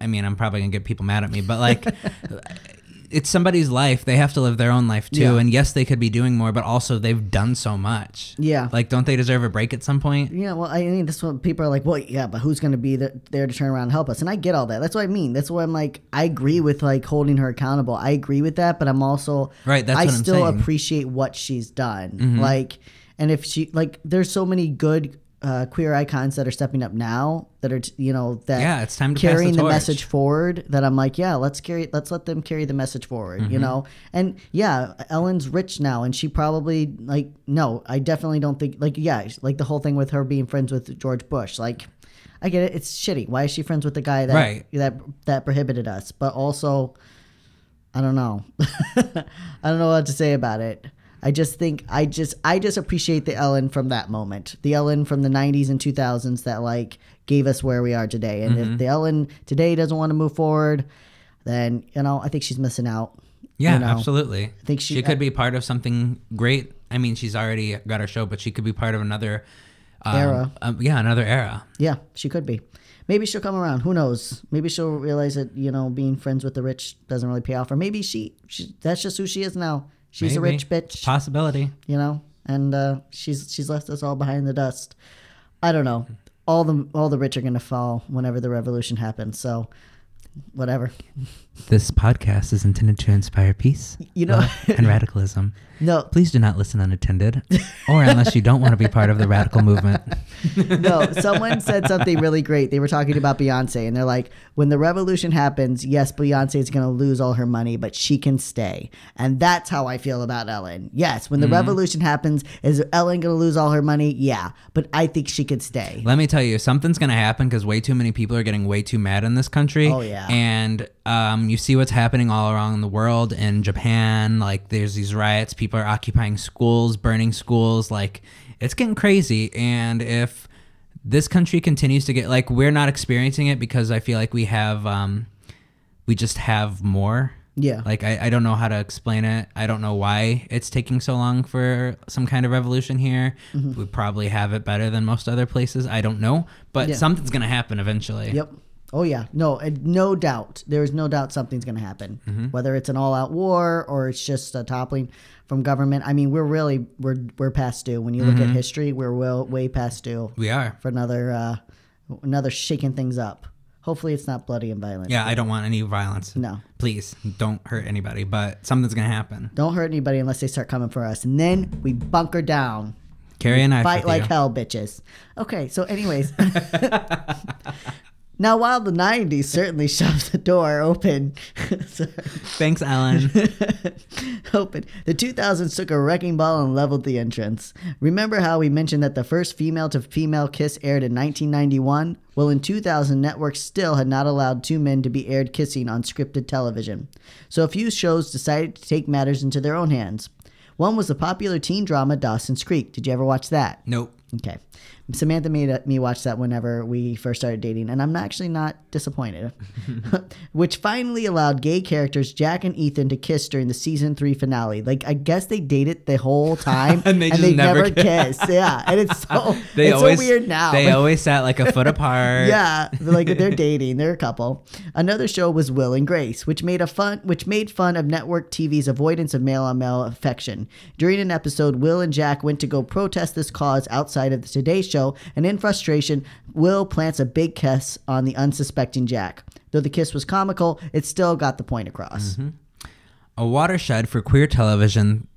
I- mean, I'm probably gonna get people mad at me, but like, it's somebody's life. They have to live their own life too. Yeah. And yes, they could be doing more, but also they've done so much. Yeah. Like, don't they deserve a break at some point? Yeah, well, I mean, that's what people are like. Well, yeah, but who's going to be the, there to turn around and help us? And I get all that. That's what I mean. That's why I'm like, I agree with like holding her accountable. I agree with that, but I'm also Right, that's I what I'm still saying. Mm-hmm. appreciate what she's done. Like, and if she like, there's so many good uh, queer icons that are stepping up now that are you know that Yeah, it's time to pass the carrying the, message forward. That I'm like, yeah, let's carry, let's let them carry the message forward. Mm-hmm. You know, and yeah, Ellen's rich now, and she probably like no, I definitely don't think like yeah, like the whole thing with her being friends with George Bush, like. I get it. It's shitty. Why is she friends with the guy that Right. that that prohibited us? But also, I don't know. I don't know what to say about it. I just think I just I just appreciate the Ellen from that moment. The Ellen from the 90s and 2000s that like gave us where we are today. And Mm-hmm. if the Ellen today doesn't want to move forward, then you know, I think she's missing out. Yeah, You know, absolutely. I think she- she could be part of something great. I mean, she's already got her show, but she could be part of another um, Era. Um, yeah, another era. Yeah, she could be. Maybe she'll come around. Who knows? Maybe she'll realize that you know being friends with the rich doesn't really pay off, or maybe she, she that's just who she is now. She's a rich bitch. Possibility. you know, and uh, she's she's left us all behind the dust. I don't know. All the all the rich are gonna fall whenever the revolution happens. So, whatever. This podcast is intended to inspire peace, You know- and radicalism. No, Please do not listen unattended, or unless you don't want to be part of the radical movement. no. Someone said something really great. They were talking about Beyonce, and they're like, "When the revolution happens, yes, Beyonce is gonna lose all her money, but she can stay." And that's how I feel about Ellen. Yes, when the revolution happens, is Ellen gonna lose all her money? Yeah, but I think she could stay. Let me tell you, something's going to happen because way too many people are getting way too mad in this country. Oh, yeah. And um, you see what's happening all around the world. In Japan, like there's these riots, people are occupying schools, burning schools. Like it's getting crazy. And if this country continues to get like we're not experiencing it because I feel like we have um, we just have more. Yeah. Like I, I don't know how to explain it. I don't know why it's taking so long for some kind of revolution here. Mm-hmm. We probably have it better than most other places. I don't know, but Yeah. something's gonna happen eventually. Yep. Oh yeah. No, no doubt. There is no doubt something's going to happen. Mm-hmm. Whether it's an all-out war or it's just a toppling from government. I mean, we're really we're we're past due. When you look Mm-hmm. at history, we're well way past due We are. for another uh another shaking things up. Hopefully, it's not bloody and violent. Yeah, I don't want any violence. No. Please don't hurt anybody, but something's gonna happen. Don't hurt anybody unless they start coming for us, and then we bunker down. Carry a knife. Fight like you. hell, bitches. Okay, so anyways. now, while the 90s certainly shoved the door open, Thanks, Alan. open, the 2000s took a wrecking ball and leveled the entrance. Remember how we mentioned that the first female to female kiss aired in 1991? Well, in 2000, networks still had not allowed two men to be aired kissing on scripted television. So a few shows decided to take matters into their own hands. One was the popular teen drama Dawson's Creek. Did you ever watch that? nope. Okay. Samantha made uh, me watch that whenever we first started dating, and I'm actually not disappointed. Which finally allowed gay characters Jack and Ethan to kiss during the season three finale. Like, I guess they dated the whole time, And they just never never kissed. Yeah, and it's so They it's always so weird now. They always sat like a foot apart. Yeah, like they're dating. They're a couple. Another show was Will and Grace, which made a fun, which made fun of network TV's avoidance of male-on-male affection. During an episode, Will and Jack went to go protest this cause outside of the Today Show, and in frustration, Will plants a big kiss on the unsuspecting Jack. Though the kiss was comical, it still got the point across. Mm-hmm. A watershed for queer television,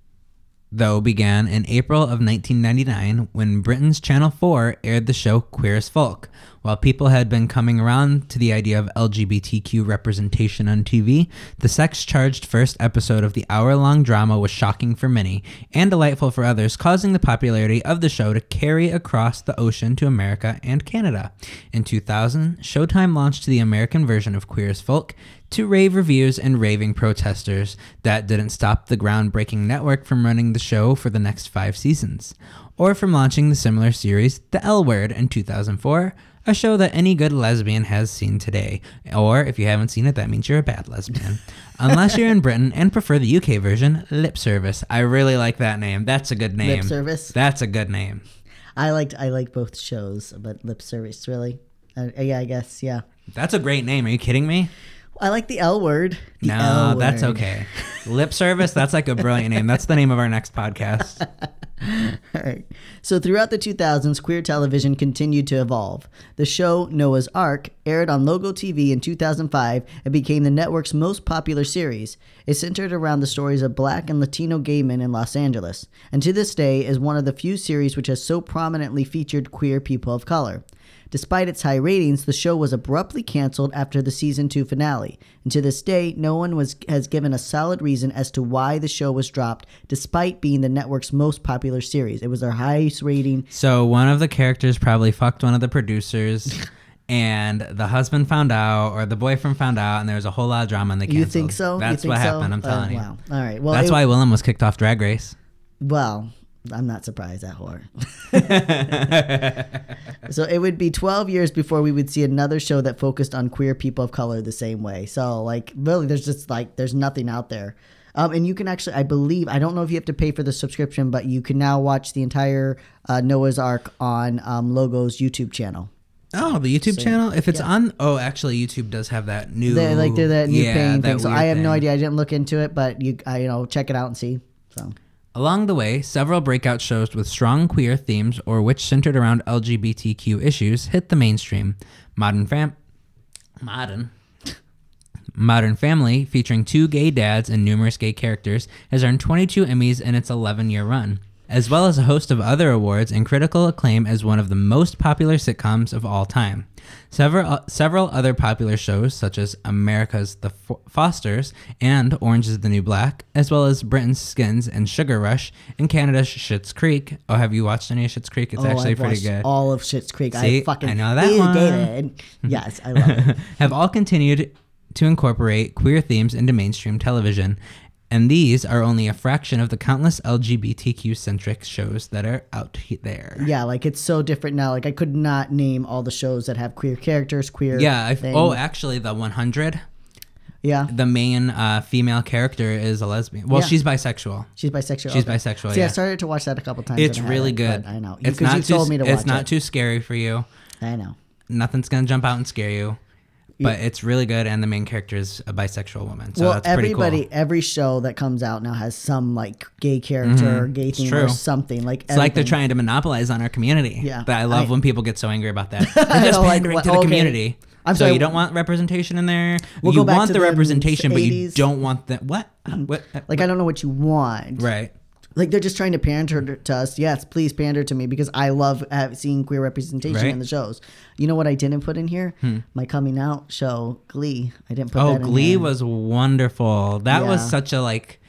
though, began in April of 1999 when Britain's Channel 4 aired the show Queer as Folk. While people had been coming around to the idea of LGBTQ representation on TV, the sex charged first episode of the hour long drama was shocking for many and delightful for others, causing the popularity of the show to carry across the ocean to America and Canada. In 2000, Showtime launched the American version of Queer as Folk to rave reviews and raving protesters. That didn't stop the groundbreaking network from running the show for the next five seasons, or from launching the similar series The L Word in 2004, a show that any good lesbian has seen today. Or if you haven't seen it, that means you're a bad lesbian. Unless you're in Britain and prefer the UK version, Lip Service. I really like that name. That's a good name. Lip Service? That's a good name. I liked I liked both shows, but Lip Service really. Uh, yeah, I guess yeah. That's a great name. Are you kidding me? I like the L word. The no, L that's word. okay. Lip service, that's like a brilliant name. That's the name of our next podcast. Right. So throughout the 2000s, queer television continued to evolve. The show Noah's Arc aired on Logo TV in 2005 and became the network's most popular series. It centered around the stories of black and Latino gay men in Los Angeles, and to this day is one of the few series which has so prominently featured queer people of color. Despite its high ratings, the show was abruptly canceled after the season 2 finale. And to this day, no one was has given a solid reason as to why the show was dropped despite being the network's most popular series. It was their highest rating. So one of the characters probably fucked one of the producers. And the husband found out, or the boyfriend found out, and there was a whole lot of drama, and they canceled. You think so? You That's think what so? happened. I'm Uh, telling you. Wow. All right. Well, That's it- why Willam was kicked off Drag Race. Well, I'm not surprised at horror. so it would be 12 years before we would see another show that focused on queer people of color the same way. So like really there's just like there's nothing out there. Um, and you can actually, I believe, I don't know if you have to pay for the subscription, but you can now watch the entire uh, Noah's Arc on um, Logo's YouTube channel. Oh, the YouTube channel. If it's on, oh, actually, YouTube does have that new. They like they're that new yeah, paying that thing. So I have no idea. I didn't look into it, but you, I, you know, check it out and see. So Along the way, several breakout shows with strong queer themes or which centered around LGBTQ issues hit the mainstream. Modern Fam Modern Modern Family, featuring two gay dads and numerous gay characters, has earned 22 Emmys in its 11-year run, as well as a host of other awards and critical acclaim as one of the most popular sitcoms of all time. Several uh, several other popular shows such as America's The Fo- Fosters and Orange is the New Black, as well as Britain's Skins and Sugar Rush, and Canada's Schitt's Creek. Oh, have you watched any of Schitt's Creek? It's oh, actually I've pretty watched good. all of Schitt's Creek. See, I fucking I know that one. David. Yes, I love it. have all continued to incorporate queer themes into mainstream television, and these are only a fraction of the countless LGBTQ centric shows that are out there. Yeah, like it's so different now. Like I could not name all the shows that have queer characters, queer. Yeah. I, thing. oh, actually, the 100, yeah. the main uh, female character is a lesbian. Well, Yeah. she's bisexual. She's bisexual. She's okay. bisexual, See, I started to watch that a couple times. It's really good. I know. It's not you too. told me to it's not it. too scary for you. I know. Nothing's gonna jump out and scare you. But it's really good, and the main character is a bisexual woman, so well, that's pretty everybody, cool. every show that comes out now has some like gay character or gay theme or Mm-hmm. something. Like It's like they're trying to monopolize on our community. Yeah. But I love I- when people get so angry about that. They're just know, like, to the okay. community. I'm so sorry, you don't want representation in there. We'll you go back want to the the representation, but you don't want the what? What? Like I don't know what you want. right. Like they're just trying to pander to us. Yes, please pander to me because I love uh, seeing queer representation Right. in the shows. You know what I didn't put in here? My coming out show, Glee. I didn't put Hmm. Oh, that in Glee was wonderful. That was such a like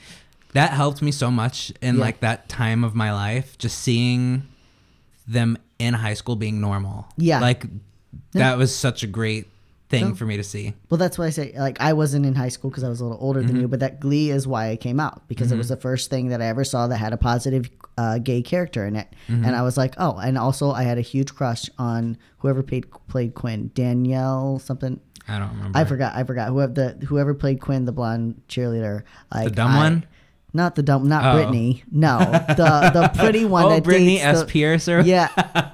that helped me so much in Yeah. like that time of my life just seeing them in high school being normal. Yeah. Like that was such a great thing So- for me to see. Well, that's why I say like I wasn't in high school because I was a little older Mm-hmm. than you, but that Glee is why I came out because it was the first thing that I ever saw that had a positive uh, gay character in it, Mm-hmm. and I was like, oh, and also I had a huge crush on whoever played played Quinn, Danielle something. I don't remember. I forgot. I forgot whoever the whoever played Quinn, the blonde cheerleader. Like, the dumb I- one? Not the dumb. Not Oh. Brittany. No, the the pretty one. Oh, that Brittany dates S. the- Pierce or yeah,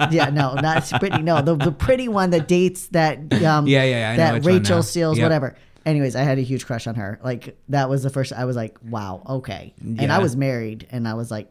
yeah, no, not Brittany. No, the the pretty one that dates that um Yeah, yeah, yeah, that Rachel. Seals, Yep. whatever. Anyways, I had a huge crush on her. Like that was the first. I was like, wow, okay. And I was married, and I was like,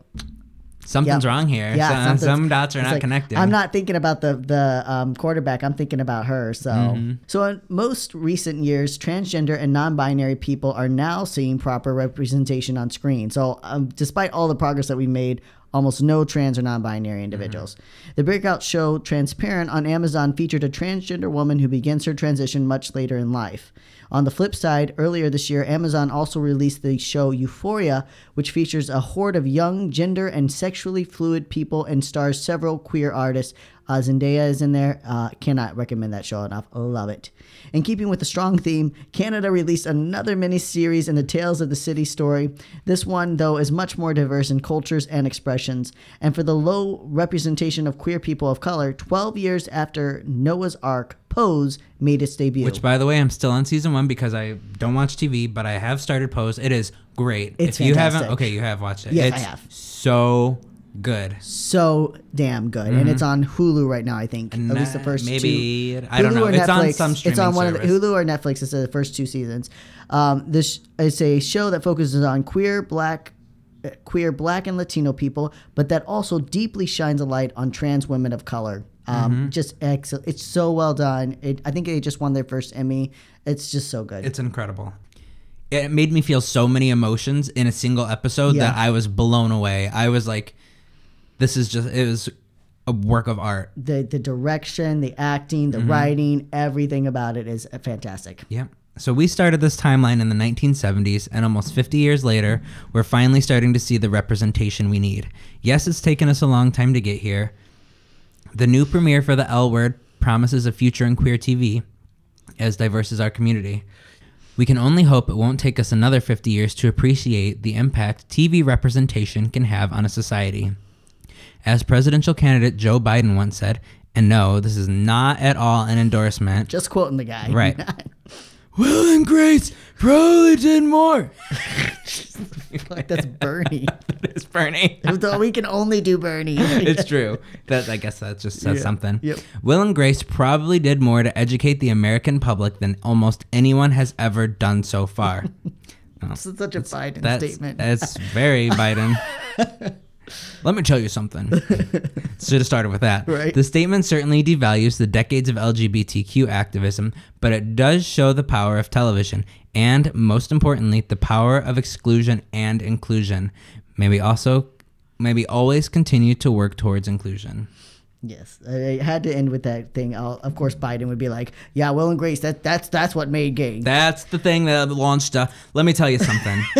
Something's Yep. wrong here. yeah, some, some dots are not like, connected. I'm not thinking about the the um, quarterback. I'm thinking about her. So, Mm-hmm. so in most recent years, transgender and non-binary people are now seeing proper representation on screen. So, um, despite all the progress that we made. Almost no trans or non-binary individuals. Mm-hmm. The breakout show "Transparent" on Amazon featured a transgender woman who begins her transition much later in life. On the flip side, earlier this year, Amazon also released the show Euphoria, which features a horde of young, gender, and sexually fluid people and stars several queer artists. Uh, Zendaya is in there. Uh, cannot recommend that show enough. Love it. In keeping with the strong theme, Canada released another mini-series in the Tales of the City story. This one, though, is much more diverse in cultures and expressions. And for the low representation of queer people of color, 12 years after Noah's Arc, Pose made its debut. Which, by the way, I'm still on season one because I don't watch TV, but I have started Pose. It is great. It's if you haven't, okay, you have watched it. Yes, I it's have. So good. so damn good, and it's on Hulu right now. I think at least the first maybe two. I don't know. or It's on Netflix. some streaming It's on one service. of the Hulu or Netflix. It's the first two seasons. Um, this is a show that focuses on queer, black, uh, queer, black, and Latino people, but that also deeply shines a light on trans women of color. Um, Mm-hmm. Just excellent. It's so well done. It, I think they just won their first Emmy. It's just so good. It's incredible. It made me feel so many emotions in a single episode Yeah. that I was blown away. I was like, "This is just it was a work of art." the the direction, the acting, Mm-hmm. the writing, everything about it is fantastic. Yep. So we started this timeline in the 1970s, and almost 50 years later, we're finally starting to see the representation we need. Yes, it's taken us a long time to get here. The new premiere for the L Word promises a future in queer TV as diverse as our community. We can only hope it won't take us another 50 years to appreciate the impact TV representation can have on a society. As presidential candidate Joe Biden once said, and no, this is not at all an endorsement. Just quoting the guy. Right. Will and Grace probably did more. like that's Bernie. it's Bernie. we can only do Bernie. it's true. That I guess that just says Yeah. something. Yep. Will and Grace probably did more to educate the American public than almost anyone has ever done so far. Well, This is such a Biden that's statement. that's very Biden. Let me tell you something. Should have started with that. Right. The statement certainly devalues the decades of LGBTQ activism, but it does show the power of television and, most importantly, the power of exclusion and inclusion. Maybe also, maybe always continue to work towards inclusion. Yes, I had to end with that thing. I'll, of course, Biden would be like, "Yeah, Will and Grace. That that's that's what made gay. That's the thing that launched. Uh, let me tell you something.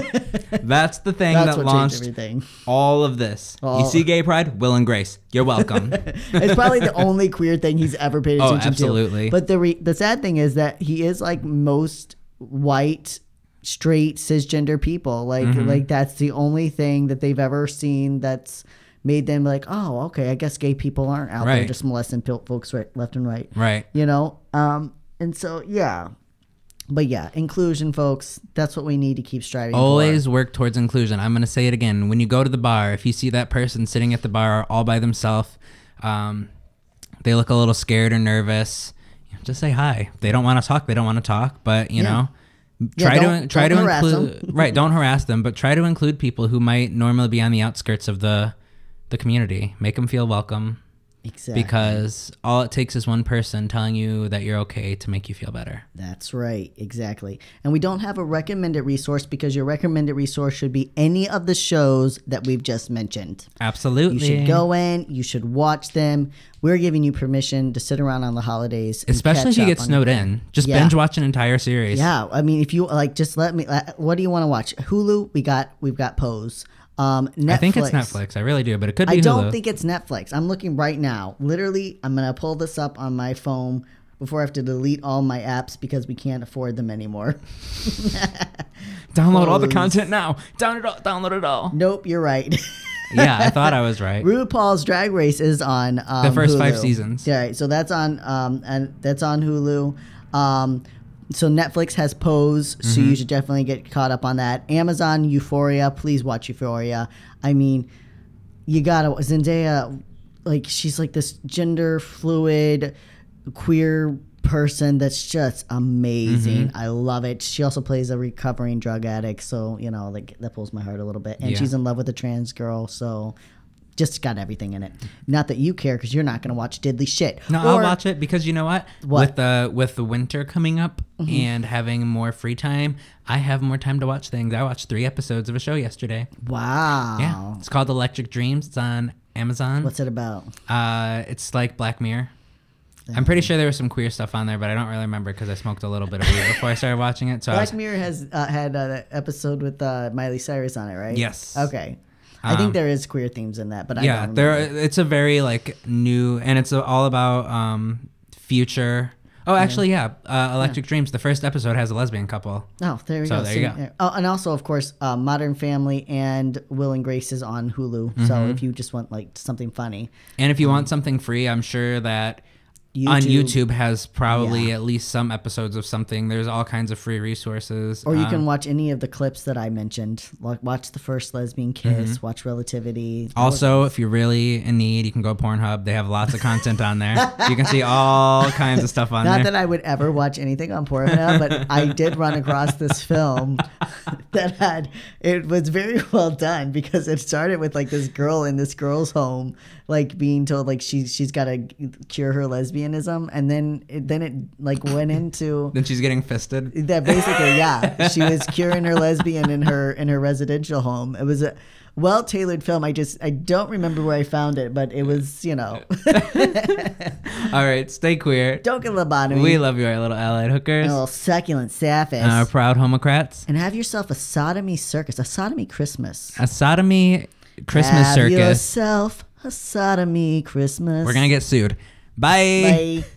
That's the thing that's that launched everything." all of this. You see gay pride? Will and Grace. You're welcome. it's probably the only queer thing he's ever paid attention Oh, attention absolutely. to. But the re- the sad thing is that he is like most white, straight, cisgender people. Like Mm-hmm. like that's the only thing that they've ever seen that's made them like, oh, okay, I guess gay people aren't out there just molesting folks right, left and right. right. You know, um, and so yeah. But yeah, inclusion, folks. That's what we need to keep striving for. Always work towards inclusion. I'm going to say it again. When you go to the bar, if you see that person sitting at the bar all by themselves, um, they look a little scared or nervous, just say hi. If they don't want to talk, they don't want to talk, but you Yeah. know, Yeah, try to don't- try to harass include right, don't harass them, but try to include people who might normally be on the outskirts of the the community. Make them feel welcome Exactly. because all it takes is one person telling you that you're okay to make you feel better. That's right, exactly. And we don't have a recommended resource because your recommended resource should be any of the shows that we've just mentioned. Absolutely. You should go in, you should watch them. We're giving you permission to sit around on the holidays, and Especially if you get snowed in. Just Yeah. binge watch an entire series. Yeah, I mean, if you like, just let me. uh, What do you want to watch? Hulu. We got we've got Pose. Um, Netflix. I think it's Netflix. I really do, but it could be I don't think it's Netflix. I'm looking right now. Literally, I'm gonna pull this up on my phone before I have to delete all my apps because we can't afford them anymore. Download all the content now. Download it all. Download it all. nope, you're right. yeah, I thought I was right. RuPaul's Drag Race is on um, The first five seasons. Yeah, right. So that's on um and that's on Hulu. Um, so Netflix has Pose, so Mm-hmm. you should definitely get caught up on that. Amazon Euphoria, please watch Euphoria. I mean, you gotta Zendaya, like she's like this gender fluid, queer person that's just amazing. Mm-hmm. I love it. She also plays a recovering drug addict, so you know, like that pulls my heart a little bit. And Yeah. she's in love with a trans girl, so just got everything in it. Not that you care because you're not gonna watch diddly shit. No, I'll watch it because you know what? What? Mm-hmm. With the with the winter coming up and having more free time, I have more time to watch things. I watched three episodes of a show yesterday. Wow. Yeah, it's called Electric Dreams. It's on Amazon. What's it about? Uh, it's like Black Mirror. I'm pretty sure there was some queer stuff on there, but I don't really remember because I smoked a little bit of weed before I started watching it. So Black was, Mirror has uh, had an episode with uh, Miley Cyrus on it, right? Yes. Okay. I think there is queer themes in that, but I yeah, don't there. It's a very like new, and it's all about um future. Oh, actually, yeah. Uh, Electric Dreams. The first episode has a lesbian couple. Oh, there we So go. there See, you go. Oh, and also, of course, uh, Modern Family and Will and Grace is on Hulu. Mm-hmm. So if you just want like something funny, And if you want something free, I'm sure that on YouTube. YouTube has probably Yeah. at least some episodes of something. There's all kinds of free resources. Or you Um, can watch any of the clips that I mentioned. Like watch the first lesbian kiss, watch Relativity. Mm-hmm. Also, if you're really in need, you can go Pornhub. They have lots of content on there. You can see all kinds of stuff on there. Not there. that I would ever watch anything on Pornhub, but I did run across this film that had it was very well done because it started with like this girl in this girl's home, like being told like she's she's got to cure her lesbianism, and then it, then it like went into then she's getting fisted. that basically yeah she was curing her lesbian in her in her residential home. It was a well tailored film. I just I don't remember where I found it, but it was you know All right, stay queer. don't get lobotomy. We love you, our little allied hookers, a little succulent sapphish. our proud homocrats. and have yourself a sodomy circus, a sodomy Christmas. A sodomy Christmas have circus. yourself a sodomy Christmas. We're gonna get sued. Bye. Bye.